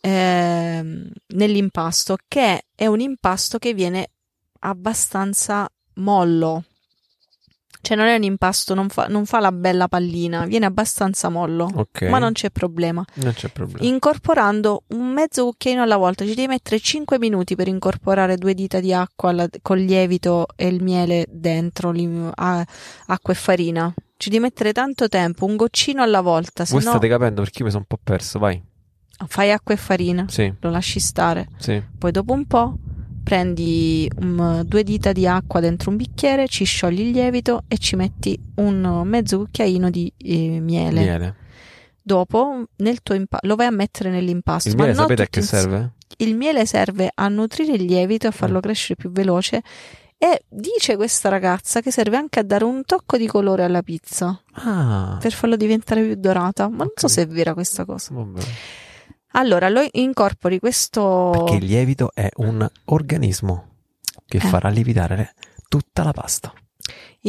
ehm, nell'impasto che è un impasto che viene abbastanza mollo. Cioè non è un impasto, non fa, non fa la bella pallina, viene abbastanza mollo, Ok. ma non c'è problema. Non c'è problema. Incorporando un mezzo cucchiaino alla volta, ci devi mettere 5 minuti per incorporare due dita di acqua alla- col lievito e il miele dentro, li- a- acqua e farina. Ci devi mettere tanto tempo, un goccino alla volta, Voi no state capendo perché io mi sono un po' perso, vai. fai acqua e farina, Sì, lo lasci stare. sì. Poi dopo un po' prendi um, due dita di acqua dentro un bicchiere, ci sciogli il lievito e ci metti un mezzo cucchiaino di eh, miele. Miele. Dopo nel tuo impa- lo vai a mettere nell'impasto. Il miele sapete a che serve? Il miele serve a nutrire il lievito e a farlo Mm. crescere più veloce. E dice questa ragazza che serve anche a dare un tocco di colore alla pizza Ah, per farlo diventare più dorata. Ma non so se è vera questa cosa. vabbè. Allora, lo incorpori questo. Perché il lievito è un organismo che Eh. farà lievitare tutta la pasta.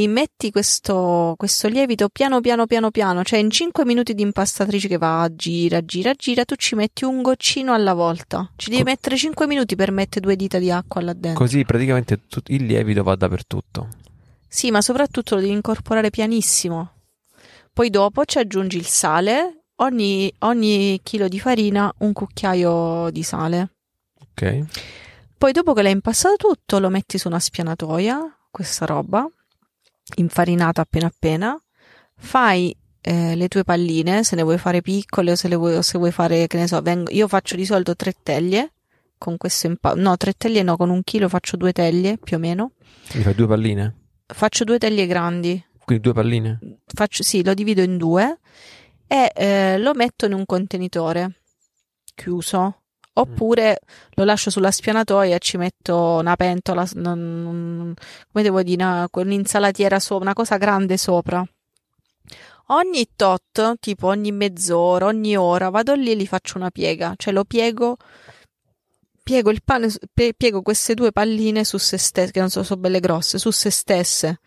metti questo, questo lievito piano piano piano piano, cioè in 5 minuti di impastatrice che va, gira, gira, gira, tu ci metti un goccino alla volta. Ci devi Co- mettere 5 minuti per mettere due dita di acqua là dentro. Così praticamente tut- il lievito va dappertutto. Sì, ma soprattutto lo devi incorporare pianissimo. Poi dopo ci aggiungi il sale, ogni, ogni chilo di farina un cucchiaio di sale. Ok. Poi dopo che l'hai impastato tutto lo metti su una spianatoia, questa roba, infarinata appena appena, fai eh, le tue palline, se ne vuoi fare piccole o se, le vuoi, o se vuoi fare, che ne so, vengo- io faccio di solito tre teglie, con questo impasto, no, tre teglie no, con un chilo faccio due teglie più o meno, Mi fai due palline? faccio due teglie grandi, Quindi due palline? faccio, sì, lo divido in due e eh, lo metto in un contenitore chiuso. Oppure lo lascio sulla spianatoia ci metto una pentola, come devo dire, una, un'insalatiera sopra, una cosa grande sopra. Ogni tot, tipo ogni mezz'ora, ogni ora, vado lì e gli faccio una piega, cioè lo piego, piego il pane, piego queste due palline su se stesse, che non so, sono belle grosse, su se stesse.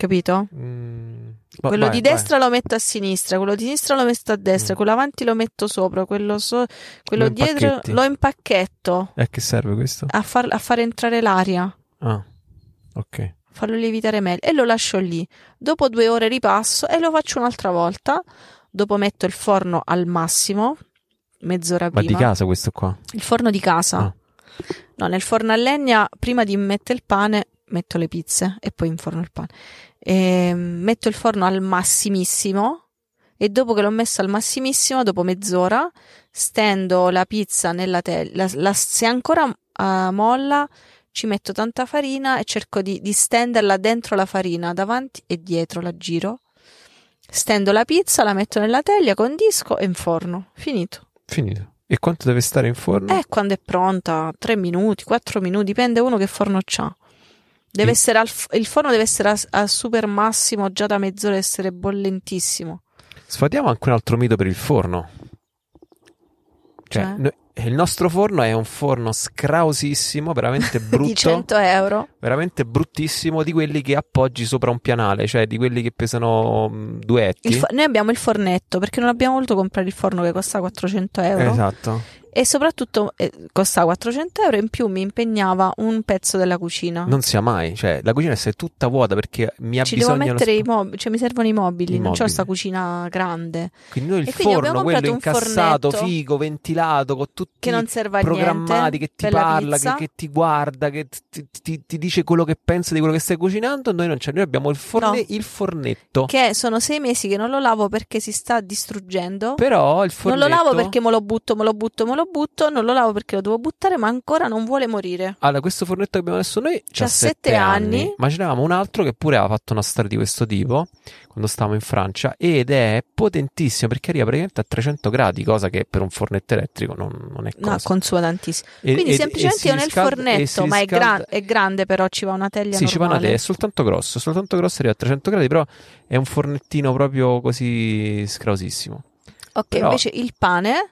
Capito? Mm, Quello vai, di vai. destra lo metto a sinistra, quello di sinistra lo metto a destra, Mm. quello avanti lo metto sopra, quello, so- quello Lo dietro impacchetti? lo impacchetto E a che serve questo? a, far, a far entrare l'aria, Ah, ok. farlo lievitare meglio e lo lascio lì. Dopo due ore ripasso e lo faccio un'altra volta. Dopo metto il forno al massimo, mezz'ora Ma prima. di casa questo qua? Il forno di casa. Ah. No, nel forno a legna, prima di mettere il pane, metto le pizze e poi inforno il pane. E metto il forno al massimissimo e dopo che l'ho messo al massimissimo, dopo mezz'ora, stendo la pizza nella teglia. se ancora eh, molla, ci metto tanta farina e cerco di, di stenderla dentro la farina, davanti e dietro, la giro. Stendo la pizza, la metto nella teglia, condisco e inforno. Finito. Finito. E quanto deve stare in forno? Eh, quando è pronta, 3 minuti, 4 minuti, dipende uno che forno c'ha. Deve essere al, il forno deve essere a, a super massimo, già da mezz'ora essere bollentissimo. Sfatiamo anche un altro mito per il forno. Cioè, Cioè? noi- il nostro forno è un forno scrausissimo, veramente Di brutto, 100 euro. veramente bruttissimo, di quelli che appoggi sopra un pianale, cioè di quelli che pesano mm, due etti. Il fo- noi abbiamo il fornetto perché non abbiamo voluto comprare il forno che costa 400 euro. Esatto. E soprattutto eh, costava 400 euro in più mi impegnava un pezzo della cucina. Non sia mai, cioè la cucina è tutta vuota perché mi ha Ci devo bisogno mettere i mobili, cioè mi servono i mobili, I non c'ho mobili. sta cucina grande Quindi noi il E forno, quello incassato, figo, ventilato, con tutti che non serve programmati, che ti parla, che, che ti guarda, che ti, ti- ti dice quello che pensa di quello che stai cucinando. Noi non c'è, noi abbiamo il, forne- No. il fornetto. che sono sei mesi che non lo lavo perché si sta distruggendo. Però il non fornetto... lo lavo perché me lo butto, me lo butto, me lo butto, non lo lavo perché lo devo buttare, ma ancora non vuole morire. Allora, questo fornetto che abbiamo adesso noi sette sette anni. Ma ce n'avevamo un altro che pure aveva fatto una storia di questo tipo quando stavamo in Francia ed è potentissimo perché arriva praticamente a 300 gradi, cosa che per un fornetto elettrico non, non è cosa. No, consuma tantissimo. E- Quindi e- semplicemente e io nel fornetto, ma è, gran- è grande però ci va una teglia Sì, ci va una normale. te, è soltanto grosso, soltanto grosso arriva a 300 gradi, però è un fornettino proprio così scrausissimo. Ok, Però- invece il pane,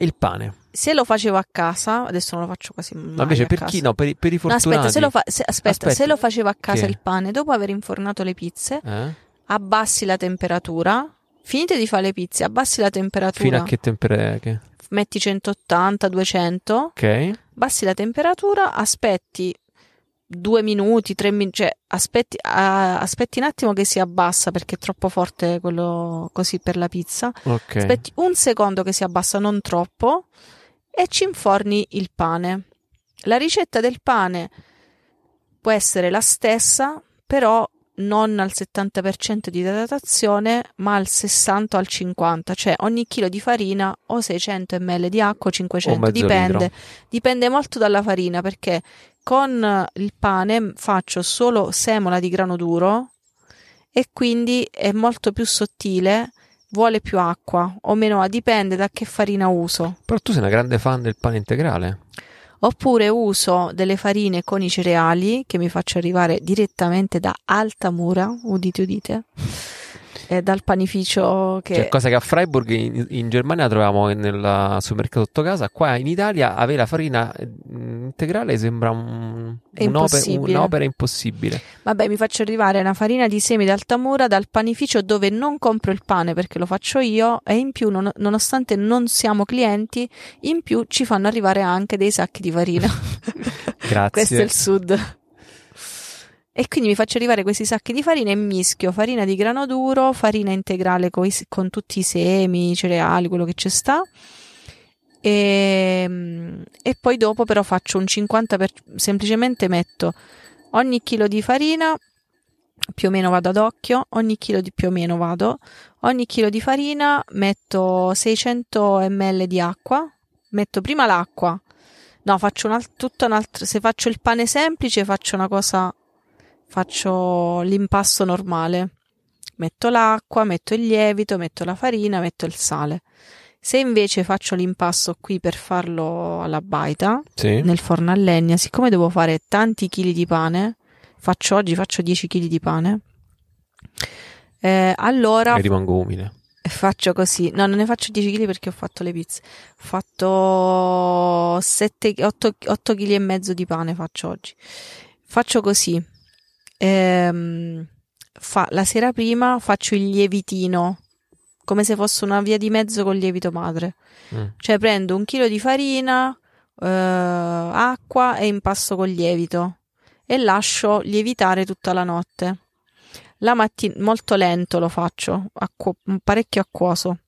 Il pane. se lo facevo a casa, adesso non lo faccio quasi mai No, invece per casa. chi no, per, i- per i No, fortunati. aspetta, se lo, fa- se, aspetta, Aspetta. se lo facevo a casa Che? il pane, dopo aver infornato le pizze, Eh? abbassi la temperatura, finite di fare le pizze, abbassi la temperatura, Fino a che temperatura? metti 180, 200, Ok. abbassi la temperatura, aspetti due minuti, tre minuti, cioè aspetti, ah, aspetti un attimo che si abbassa perché è troppo forte quello così per la pizza, Ok. aspetti un secondo che si abbassa, non troppo, e ci inforni il pane. La ricetta del pane può essere la stessa, però non al 70% di idratazione, ma al 60 o al 50, cioè ogni chilo di farina o 600 ml di acqua o O 500, mezzo dipende. litro. Dipende molto dalla farina perché con il pane faccio solo semola di grano duro e quindi è molto più sottile, vuole più acqua o meno, dipende da che farina uso. Però tu sei una grande fan del pane integrale. Oppure uso delle farine con i cereali che mi faccio arrivare direttamente da Altamura, udite udite. È dal panificio che... Cioè, cosa che a Freiburg in, in Germania la troviamo nel supermercato sotto casa, qua in Italia avere la farina mm, integrale sembra un, un'opera, impossibile. un'opera impossibile. Vabbè, mi faccio arrivare una farina di semi d'Altamura dal panificio dove non compro il pane perché lo faccio io e in più, non- nonostante non siamo clienti, in più ci fanno arrivare anche dei sacchi di farina. Grazie. Questo è il sud. E quindi mi faccio arrivare questi sacchi di farina e mischio farina di grano duro, farina integrale coi- con, tutti i semi, i cereali, quello che ci sta. E, e poi dopo però faccio un 50%, per, semplicemente metto ogni chilo di farina, più o meno vado ad occhio, ogni chilo di più o meno vado, ogni chilo di farina metto 600 ml di acqua, metto prima l'acqua, no faccio un alt- tutto un altro, se faccio il pane semplice faccio una cosa faccio l'impasto normale. Metto l'acqua, metto il lievito, metto la farina, metto il sale. Se invece faccio l'impasto qui per farlo alla baita, Sì. nel forno a legna, siccome devo fare tanti chili di pane, faccio oggi faccio 10 kg di pane. eh, allora E rimango umile. faccio così. No, non ne faccio 10 kg perché ho fatto le pizze. Ho fatto 7, 8, 8 kg e mezzo di pane faccio oggi. Faccio così. Ehm, fa- la sera prima faccio il lievitino, come se fosse una via di mezzo col lievito madre. Mm. Cioè prendo un chilo di farina, eh, acqua e impasto col lievito e lascio lievitare tutta la notte. La mattina molto lento lo faccio, acqu- parecchio acquoso,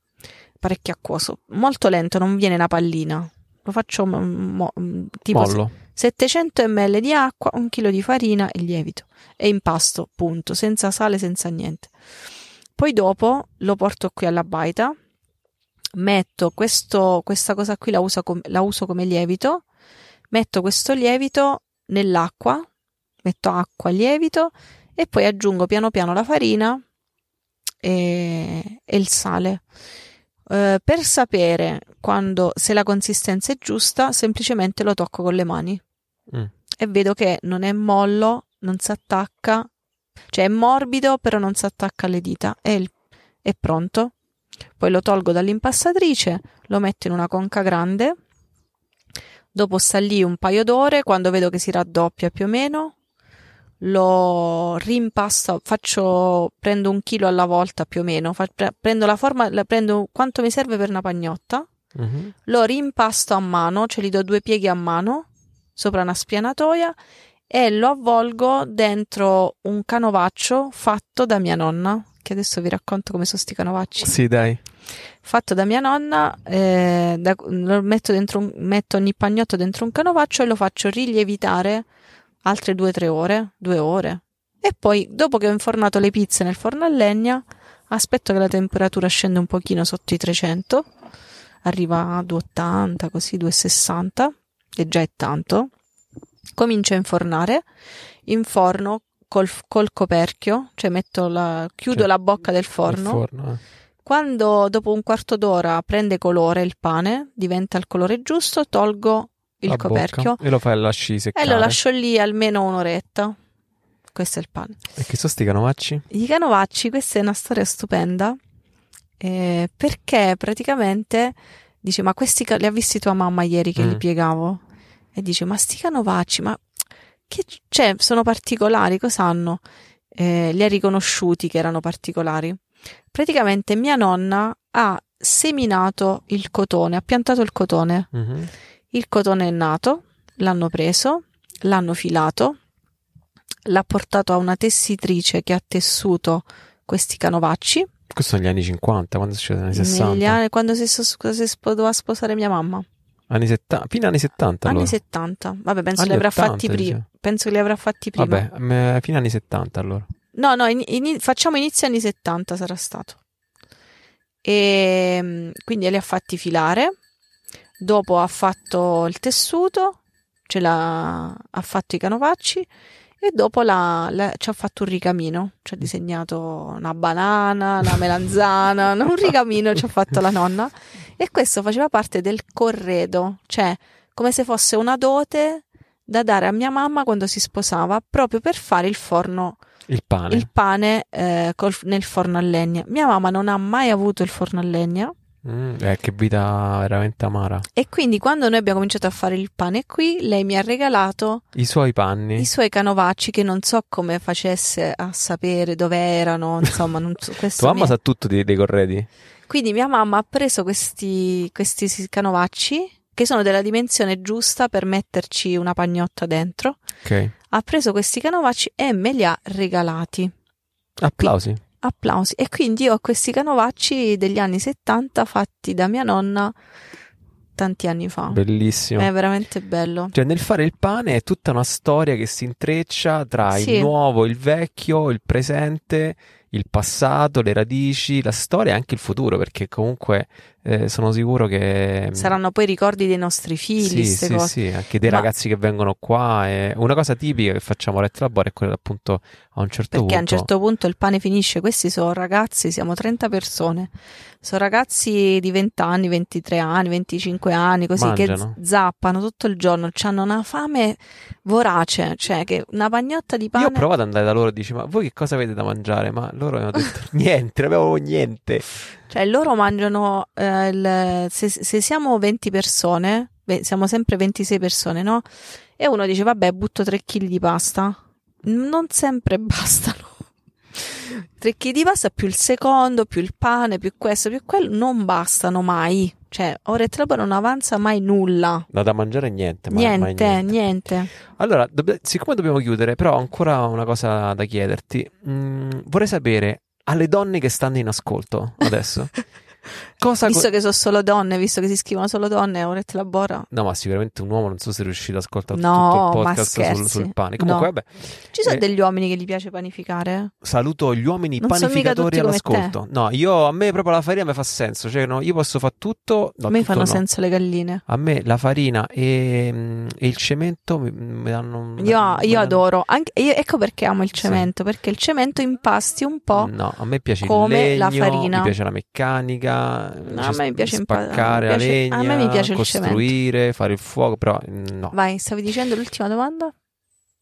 parecchio acquoso, molto lento, non viene una pallina. Lo faccio mo- mo- tipo Mollo. 700 ml di acqua, un chilo di farina e lievito e impasto, punto, senza sale, senza niente. Poi dopo lo porto qui alla baita, metto questo, questa cosa qui, la uso, com- la uso come lievito, metto questo lievito nell'acqua, metto acqua, lievito e poi aggiungo piano piano la farina e, e il sale. Eh, per sapere quando, se la consistenza è giusta, semplicemente lo tocco con le mani Mm. e vedo che non è mollo, non si attacca, cioè è morbido, però non si attacca alle dita. È, il- è pronto. Poi lo tolgo dall'impastatrice, lo metto in una conca grande. Dopo sta lì un paio d'ore, quando vedo che si raddoppia più o meno, lo rimpasto, faccio, prendo un chilo alla volta più o meno, fa- pre- prendo la forma, la prendo quanto mi serve per una pagnotta, Mhm. lo rimpasto a mano, cioè gli do due pieghi a mano sopra una spianatoia e lo avvolgo dentro un canovaccio fatto da mia nonna, che adesso vi racconto come sono sti canovacci. Sì, dai. Fatto da mia nonna, eh, da- lo metto, dentro un- metto ogni pagnotto dentro un canovaccio e lo faccio rilievitare altre due o tre ore, due ore. E poi, dopo che ho infornato le pizze nel forno a legna, aspetto che la temperatura scenda un pochino sotto i 300, arriva a 280, così 260, che già è tanto. Comincio a infornare, inforno col, col coperchio, cioè metto la, chiudo Cioè, la bocca del forno. forno, eh. Quando dopo un quarto d'ora prende colore il pane, diventa il colore giusto, tolgo il coperchio bocca. E lo fai lasci e seccare. lo lascio lì almeno un'oretta. Questo è il pane. E che sono sti canovacci? I canovacci, questa è una storia stupenda eh, perché praticamente dice: Ma questi li ha visti tua mamma ieri che Mm. li piegavo? E dice: Ma sti canovacci, ma che cioè, sono particolari, cosa hanno? Eh, li ha riconosciuti che erano particolari. Praticamente mia nonna ha seminato il cotone, ha piantato il cotone. Mhm. Il cotone è nato, l'hanno preso, l'hanno filato, l'ha portato a una tessitrice che ha tessuto questi canovacci. Questo sono gli anni 50, quando succede? Anni 60? negli anni- quando si, si doveva sposare mia mamma. Anni 70? Fino anni 70 allora. Anni 70. Vabbè, penso Anni li avrà 80, fatti prima. dice. Penso che li avrà fatti prima. Vabbè, me- fino anni 70 allora. No, no, in- in- facciamo inizio anni 70 sarà stato. E mm, quindi li ha fatti filare. Dopo ha fatto il tessuto, ce l'ha, ha fatto i canovacci e dopo l'ha- l'ha- ci ha fatto un ricamino. Ci ha disegnato una banana, una melanzana, un ricamino ci ha fatto la nonna. E questo faceva parte del corredo, cioè come se fosse una dote da dare a mia mamma quando si sposava, proprio per fare il forno, Il pane. il pane eh, col- nel forno a legna. Mia mamma non ha mai avuto il forno a legna Mm, eh, che vita veramente amara. e quindi quando noi abbiamo cominciato a fare il pane qui, lei mi ha regalato I suoi panni. i suoi canovacci che non so come facesse a sapere dove erano, insomma, non so, Tua mamma mi- sa tutto di- dei corredi? Quindi mia mamma ha preso questi, questi canovacci che sono della dimensione giusta per metterci una pagnotta dentro. Ok. Ha preso questi canovacci e me li ha regalati. Applausi. Applausi. E quindi io ho questi canovacci degli anni 70 fatti da mia nonna tanti anni fa. Bellissimo. È veramente bello. Cioè, nel fare il pane è tutta una storia che si intreccia tra Sì. il nuovo, il vecchio, il presente, il passato, le radici, la storia e anche il futuro, perché comunque eh, sono sicuro che mm, Saranno poi i ricordi dei nostri figli, sì, sì, cose. sì, anche dei Ma- ragazzi che vengono qua. È una cosa tipica che facciamo a Letto Labore è quella appunto a un certo Perché a un punto. certo punto il pane finisce. Questi sono ragazzi, siamo 30 persone. Sono ragazzi di 20 anni, 23 anni, 25 anni, così Mangiano. che zappano tutto il giorno. Hanno una fame vorace, cioè che una pagnotta di pane. Io ho provato ad andare da loro e dici, ma voi che cosa avete da mangiare? Ma loro mi hanno detto niente, non avevo niente. Cioè, loro mangiano. eh, il- se, se siamo 20 persone, siamo sempre 26 persone, no? E uno dice, vabbè, butto 3 kg di pasta. Non sempre bastano. 3 kg di pasta più il secondo, più il pane, più questo, più quello, non bastano mai. Cioè, ora e troppo non avanza mai nulla. No, da mangiare niente, mai- mai Niente, niente. Allora, dobb- siccome dobbiamo chiudere, però ho ancora una cosa da chiederti. Mm, vorrei sapere alle donne che stanno in ascolto adesso. cosa Visto co- che sono solo donne, visto che si scrivono solo donne, ora te la bora. No, ma sicuramente un uomo non so se è riuscito ad ascoltare No, tutto il podcast sul, sul pane. Comunque, No. vabbè, Ci sono Eh, degli uomini che gli piace panificare? saluto gli uomini Non panificatori all'ascolto. No, io a me proprio la farina mi fa senso, cioè no, io posso fare tutto, no, a me tutto fanno no. senso le galline. A me la farina e, e il cemento mi, mi danno Io, mi io danno- adoro, anche, io- ecco perché amo il Sì. cemento, perché il cemento impasti un po'. No, a me piace come il la legno, farina. mi piace la meccanica, No, cioè, a me piace impa- spaccare piace- la a legna, me mi piace il costruire, fare il fuoco, però mm, no. Vai, stavi dicendo l'ultima domanda?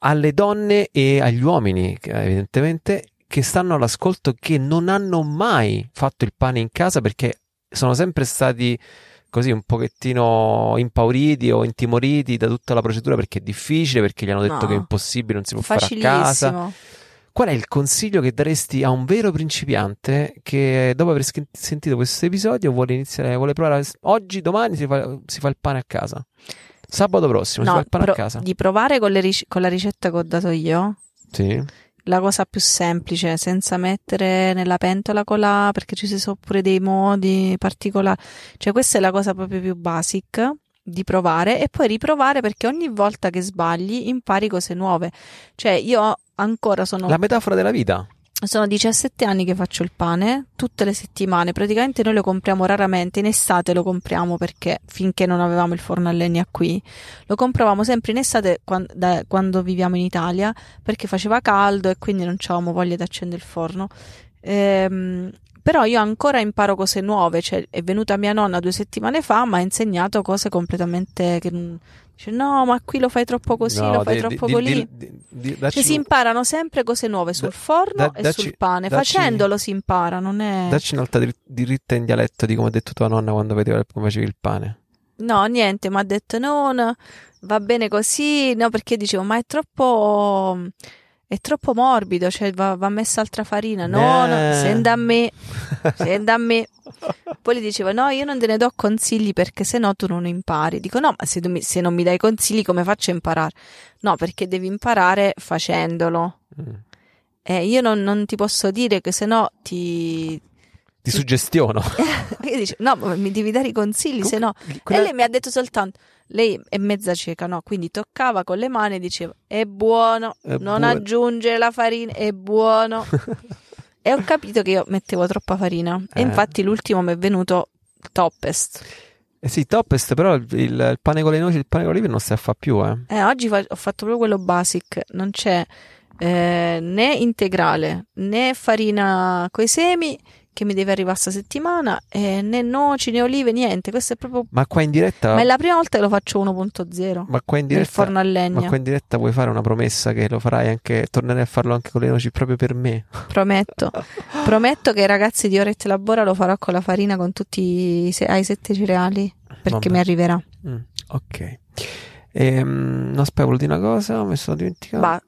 Alle donne e agli uomini, evidentemente, che stanno all'ascolto che non hanno mai fatto il pane in casa perché sono sempre stati così un pochettino impauriti o intimoriti da tutta la procedura perché è difficile, perché gli hanno detto No. che è impossibile, non si può fare a casa. Qual è il consiglio che daresti a un vero principiante che dopo aver sentito questo episodio vuole iniziare, vuole provare oggi, domani si fa, si fa il pane a casa? Sabato prossimo si fa No, il pane pro- a casa? di provare con, le ric- con la ricetta che ho dato io. Sì. La cosa più semplice, senza mettere nella pentola con la, perché ci sono pure dei modi particolari. Cioè, questa è la cosa proprio più basic di provare e poi riprovare perché ogni volta che sbagli impari cose nuove. Cioè, io ancora sono La metafora della vita. Sono 17 anni che faccio il pane, tutte le settimane, praticamente noi lo compriamo raramente, in estate lo compriamo perché finché non avevamo il forno a legna qui, lo compravamo sempre in estate quan- da- quando viviamo in Italia perché faceva caldo e quindi non avevamo voglia di accendere il forno. Ehm, però io ancora imparo cose nuove, cioè è venuta mia nonna due settimane fa, mi ha insegnato cose completamente che. Dice no, ma qui lo fai troppo così, No, lo fai di- troppo di- così. di- Cioè si imparano sempre cose nuove sul Da- forno da- e dacci- sul pane. dacci- Facendolo si impara, non è... Dacci un'altra diritta in dialetto di come ha detto tua nonna quando vedeva come facevi il pane. No, niente, mi ha detto no, no, va bene così, no, perché dicevo, ma è troppo... È troppo morbido, cioè va, va messa altra farina. No, no, Eh. senda a me, senda a me. Poi gli dicevo, no, io non te ne do consigli perché se no tu non impari. Dico, no, ma se, mi- se non mi dai consigli come faccio a imparare? No, perché devi imparare facendolo. Mm. Eh, io non, non ti posso dire che se no ti... Ti suggestiono. Io dice, no, ma mi devi dare i consigli, se no... Quella- E lei mi ha detto soltanto, lei è mezza cieca, no? Quindi toccava con le mani e diceva, è buono, È non buono." aggiungere la farina, è buono. e ho capito che io mettevo troppa farina. E Eh. infatti l'ultimo mi è venuto toppest. Eh sì, Topest, però il, il- il pane con le noci e il pane con le olive non si fa più, eh. Eh, oggi fa- ho fatto proprio quello basic, non c'è eh, né integrale né farina coi semi che mi deve arrivare sta settimana, e né noci né olive, niente. Questo è proprio. Ma qua in diretta. Ma è la prima volta che lo faccio 1.0. Ma qua in nel diretta. forno a legna. Ma qua in diretta vuoi fare una promessa che lo farai anche. Tornerai a farlo anche con le noci proprio per me. Prometto. Prometto che ai ragazzi di Orette Labora lo farò con la farina con tutti i se- ai sette cereali. Perché Vabbè. mi arriverà. Mm, ok. Ehm, no, aspetta, volevo dire una cosa, mi sono dimenticato. Ba-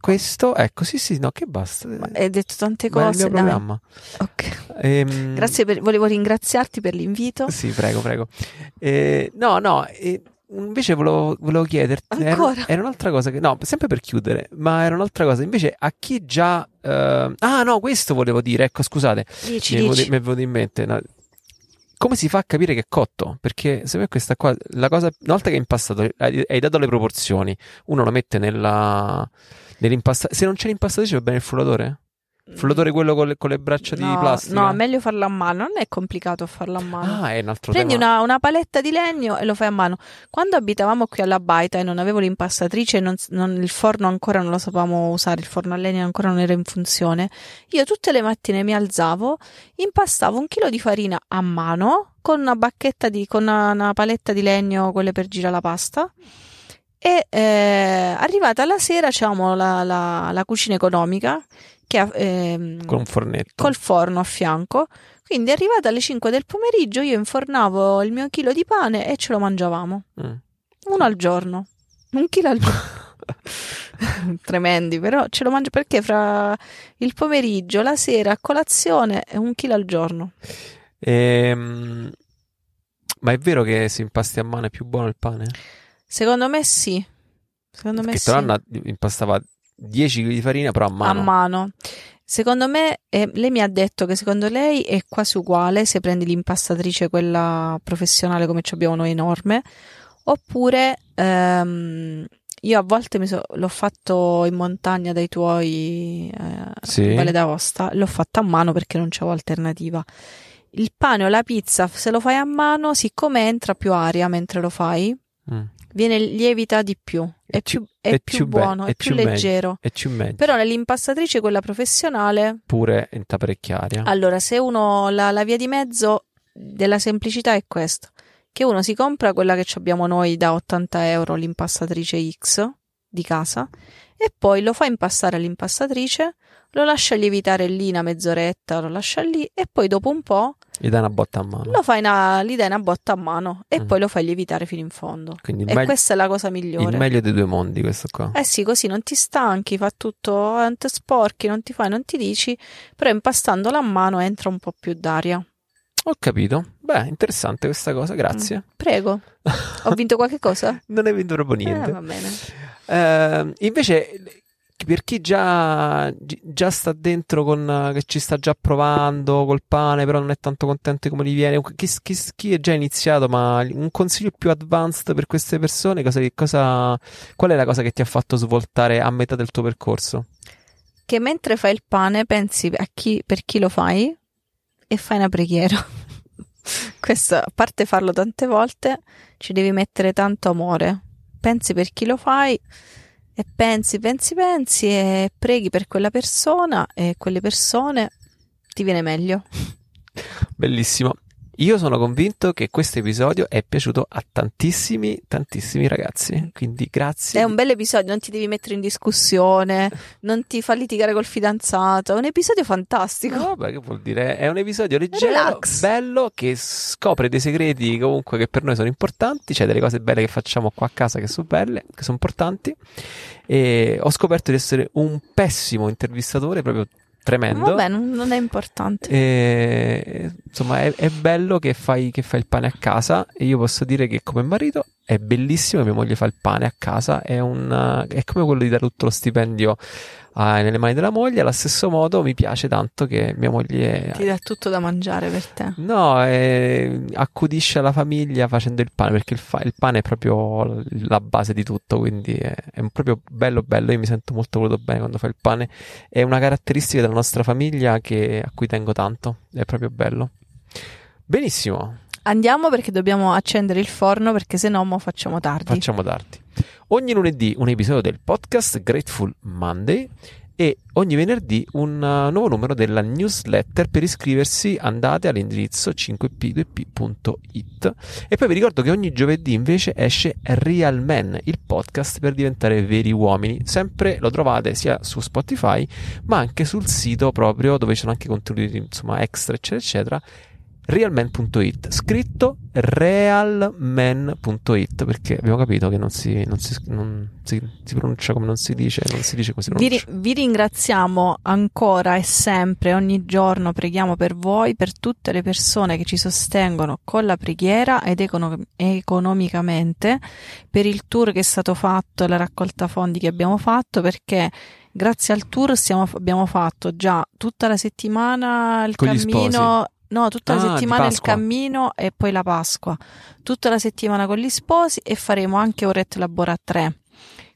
Questo, ecco, sì, sì, no, che basta. hai detto tante Ma è il cose. mio dai. programma. Ok. Ehm, Grazie per, volevo ringraziarti per l'invito. Sì, prego, prego. Eh, no, no, eh, invece volevo, volevo chiederti. era-? Era, un'altra cosa che. No, sempre per chiudere, ma era un'altra cosa. Invece, a chi già. eh, ah, no, questo volevo dire. Ecco, scusate, Dici, mi è, venuto, dici. mi è venuto in mente. no. Come si fa a capire che è cotto? Perché se me questa qua, la cosa, una volta che è impastato, hai, hai dato le proporzioni, uno lo mette nella. Se non c'è l'impastatrice, va bene il frullatore? Il frullatore quello con le, con le braccia di No, plastica? No, meglio farlo a mano. Non è complicato farlo a mano. Ah, è un altro Prendi una, una paletta di legno e lo fai a mano. Quando abitavamo qui alla Baita e non avevo l'impastatrice e non- non- il forno ancora non lo sapevamo usare, il forno a legna ancora non era in funzione, io tutte le mattine mi alzavo, impastavo un chilo di farina a mano con una bacchetta di, con una, una paletta di legno, quelle per girare la pasta. E eh, arrivata la sera, c'avevamo la, la, la cucina economica che ehm, Con un fornetto. col forno a fianco. Quindi arrivata alle 5 del pomeriggio io infornavo il mio chilo di pane e ce lo mangiavamo. Mm. Uno al giorno. Un chilo al giorno. Tremendi, però ce lo mangio perché fra il pomeriggio, la sera, a colazione è un chilo al giorno. Ehm, ma è vero che se impasti a mano è più buono il pane? Secondo me sì. Secondo me Perché sì. tua nonna impastava 10 kg di farina, però a mano. A mano. Secondo me, eh, lei mi ha detto che secondo lei è quasi uguale se prendi l'impastatrice, quella professionale come ci abbiamo noi enorme, oppure ehm, io a volte mi so- l'ho fatto in montagna dai tuoi eh, Sì. Valle d'Aosta, l'ho fatta a mano perché non c'avevo alternativa. Il pane o la pizza, se lo fai a mano, siccome entra più aria mentre lo fai, Mm. Viene lievita di più, è, È più- più, è è più più buono, è è più più meglio. leggero. E ci meglio. Però nell'impastatrice, quella professionale, Pure entra parecchia aria. allora se uno la, la via di mezzo della semplicità è questa, che uno si compra quella che abbiamo noi da 80 euro, l'impastatrice X di casa, e poi lo fa impastare all'impastatrice, lo lascia lievitare lì una mezz'oretta, lo lascia lì e poi dopo un po' Gli dai una botta a mano. lo fai una, gli dai una botta a mano e Mm. poi lo fai lievitare fino in fondo. Quindi il, E meglio, questa è la cosa il migliore. meglio dei due mondi, questo qua. Eh sì, così non ti stanchi, fa tutto, eh, non ti sporchi, non ti fai, non ti dici, però impastandola a mano entra un po' più d'aria. Ho capito. Beh, interessante questa cosa, grazie. Prego, ho vinto qualche cosa? non hai vinto proprio Eh, niente. va bene. Ehm, invece, per chi già, gi- già sta dentro con, che ci sta già provando col pane, però non è tanto contento come gli viene, chi, chi- chi è già iniziato, ma un consiglio più advanced per queste persone, cosa, cosa- qual è la cosa che ti ha fatto svoltare a metà del tuo percorso? Che mentre fai il pane pensi chi, per chi lo fai e fai una preghiera. Questo, a parte farlo tante volte, ci devi mettere tanto amore. Pensi per chi lo fai e pensi, pensi, pensi e preghi per quella persona e quelle persone ti viene meglio. Bellissimo. Io sono convinto che questo episodio è piaciuto a tantissimi, tantissimi ragazzi. Quindi grazie. È un bel episodio, non ti devi mettere in discussione, non ti fa litigare col fidanzato. È un episodio fantastico. No, vabbè, che vuol dire? È un episodio leggero, Relax. bello, che scopre dei segreti comunque che per noi sono importanti, cioè delle cose belle che facciamo qua a casa che sono belle, che sono importanti. E ho scoperto di essere un pessimo intervistatore, proprio tremendo. Vabbè, non, non è importante. E, insomma, è, è bello che fai, che fai il pane a casa e io posso dire che come marito è bellissimo che mia moglie fa il pane a casa, è, un, è come quello di dare tutto lo stipendio ah, nelle mani della moglie, allo stesso modo mi piace tanto che mia moglie Ti dà tutto da mangiare per te. No, eh, accudisce la famiglia facendo il pane, perché il, fa- il pane è proprio la base di tutto, quindi è, è proprio bello bello, io mi sento molto voluto bene quando fa il pane, è una caratteristica della nostra famiglia che- a cui tengo tanto, è proprio bello. Benissimo, Andiamo perché dobbiamo accendere il forno perché se no mo facciamo tardi. facciamo tardi. Ogni lunedì un episodio del podcast Grateful Monday e ogni venerdì un uh, nuovo numero della newsletter per iscriversi andate all'indirizzo 5p2p.it e poi vi ricordo che ogni giovedì invece esce Real Men, il podcast per diventare veri uomini, sempre lo trovate sia su Spotify ma anche sul sito proprio dove ci sono anche contenuti insomma extra eccetera eccetera realman.it scritto realman.it perché abbiamo capito che non si, non si, non si, si pronuncia come non si dice non si dice così vi, ri- vi, ringraziamo ancora e sempre ogni giorno preghiamo per voi per tutte le persone che ci sostengono con la preghiera ed econo- economicamente per il tour che è stato fatto la raccolta fondi che abbiamo fatto perché grazie al tour stiamo, abbiamo fatto già tutta la settimana il Con cammino No, tutta la Ah, settimana il cammino e poi la Pasqua. Tutta la settimana con gli sposi e faremo anche Orette Labora 3.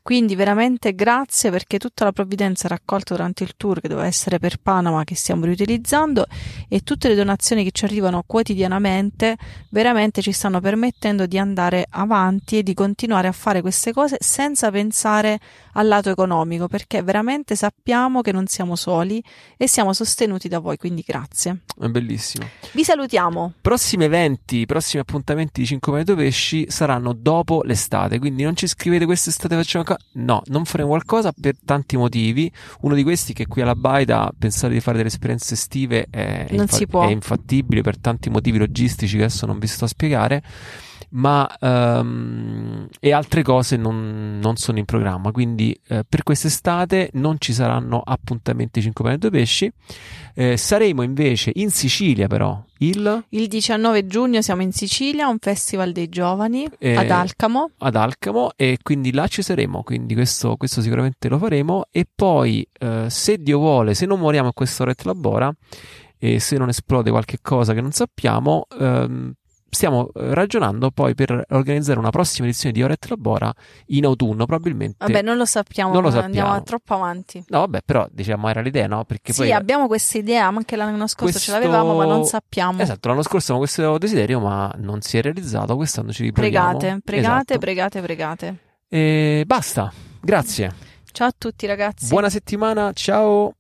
Quindi veramente grazie perché tutta la provvidenza raccolta durante il tour che doveva essere per Panama che stiamo riutilizzando e tutte le donazioni che ci arrivano quotidianamente veramente ci stanno permettendo di andare avanti e di continuare a fare queste cose senza pensare al lato economico perché veramente sappiamo che non siamo soli e siamo sostenuti da voi, quindi grazie. è bellissimo Vi salutiamo. prossimi eventi prossimi appuntamenti di 5 Metro Pesci saranno dopo l'estate quindi non ci scrivete quest'estate facciamo no non faremo qualcosa per tanti motivi. Uno di questi che qui alla Baida pensare di fare delle esperienze estive è, può. è infattibile per tanti motivi logistici che adesso non vi sto a spiegare ma ehm, e altre cose non, non sono in programma quindi eh, per quest'estate non ci saranno appuntamenti 5 pane e 2 pesci. Eh, saremo invece in Sicilia però il? Il 19 giugno siamo in Sicilia, un festival dei giovani Eh, ad Alcamo. ad Alcamo e quindi là ci saremo, quindi questo, questo sicuramente lo faremo. E poi eh, se Dio vuole, se non moriamo a questo Ret Labora e se non esplode qualche cosa che non sappiamo, ehm, stiamo eh, ragionando poi per organizzare una prossima edizione di Oret Labora in autunno, probabilmente. Vabbè, non lo sappiamo, Non lo andiamo sappiamo. troppo avanti. No, vabbè, però diciamo era l'idea, no? Perché sì, poi abbiamo questa idea, ma anche l'anno scorso questo- ce l'avevamo, ma non sappiamo. Esatto, l'anno scorso avevamo questo desiderio, ma non si è realizzato. Quest'anno ci riproviamo. Pregate, pregate, Esatto. pregate, pregate. E basta. Grazie. Ciao a tutti ragazzi. Buona settimana, ciao.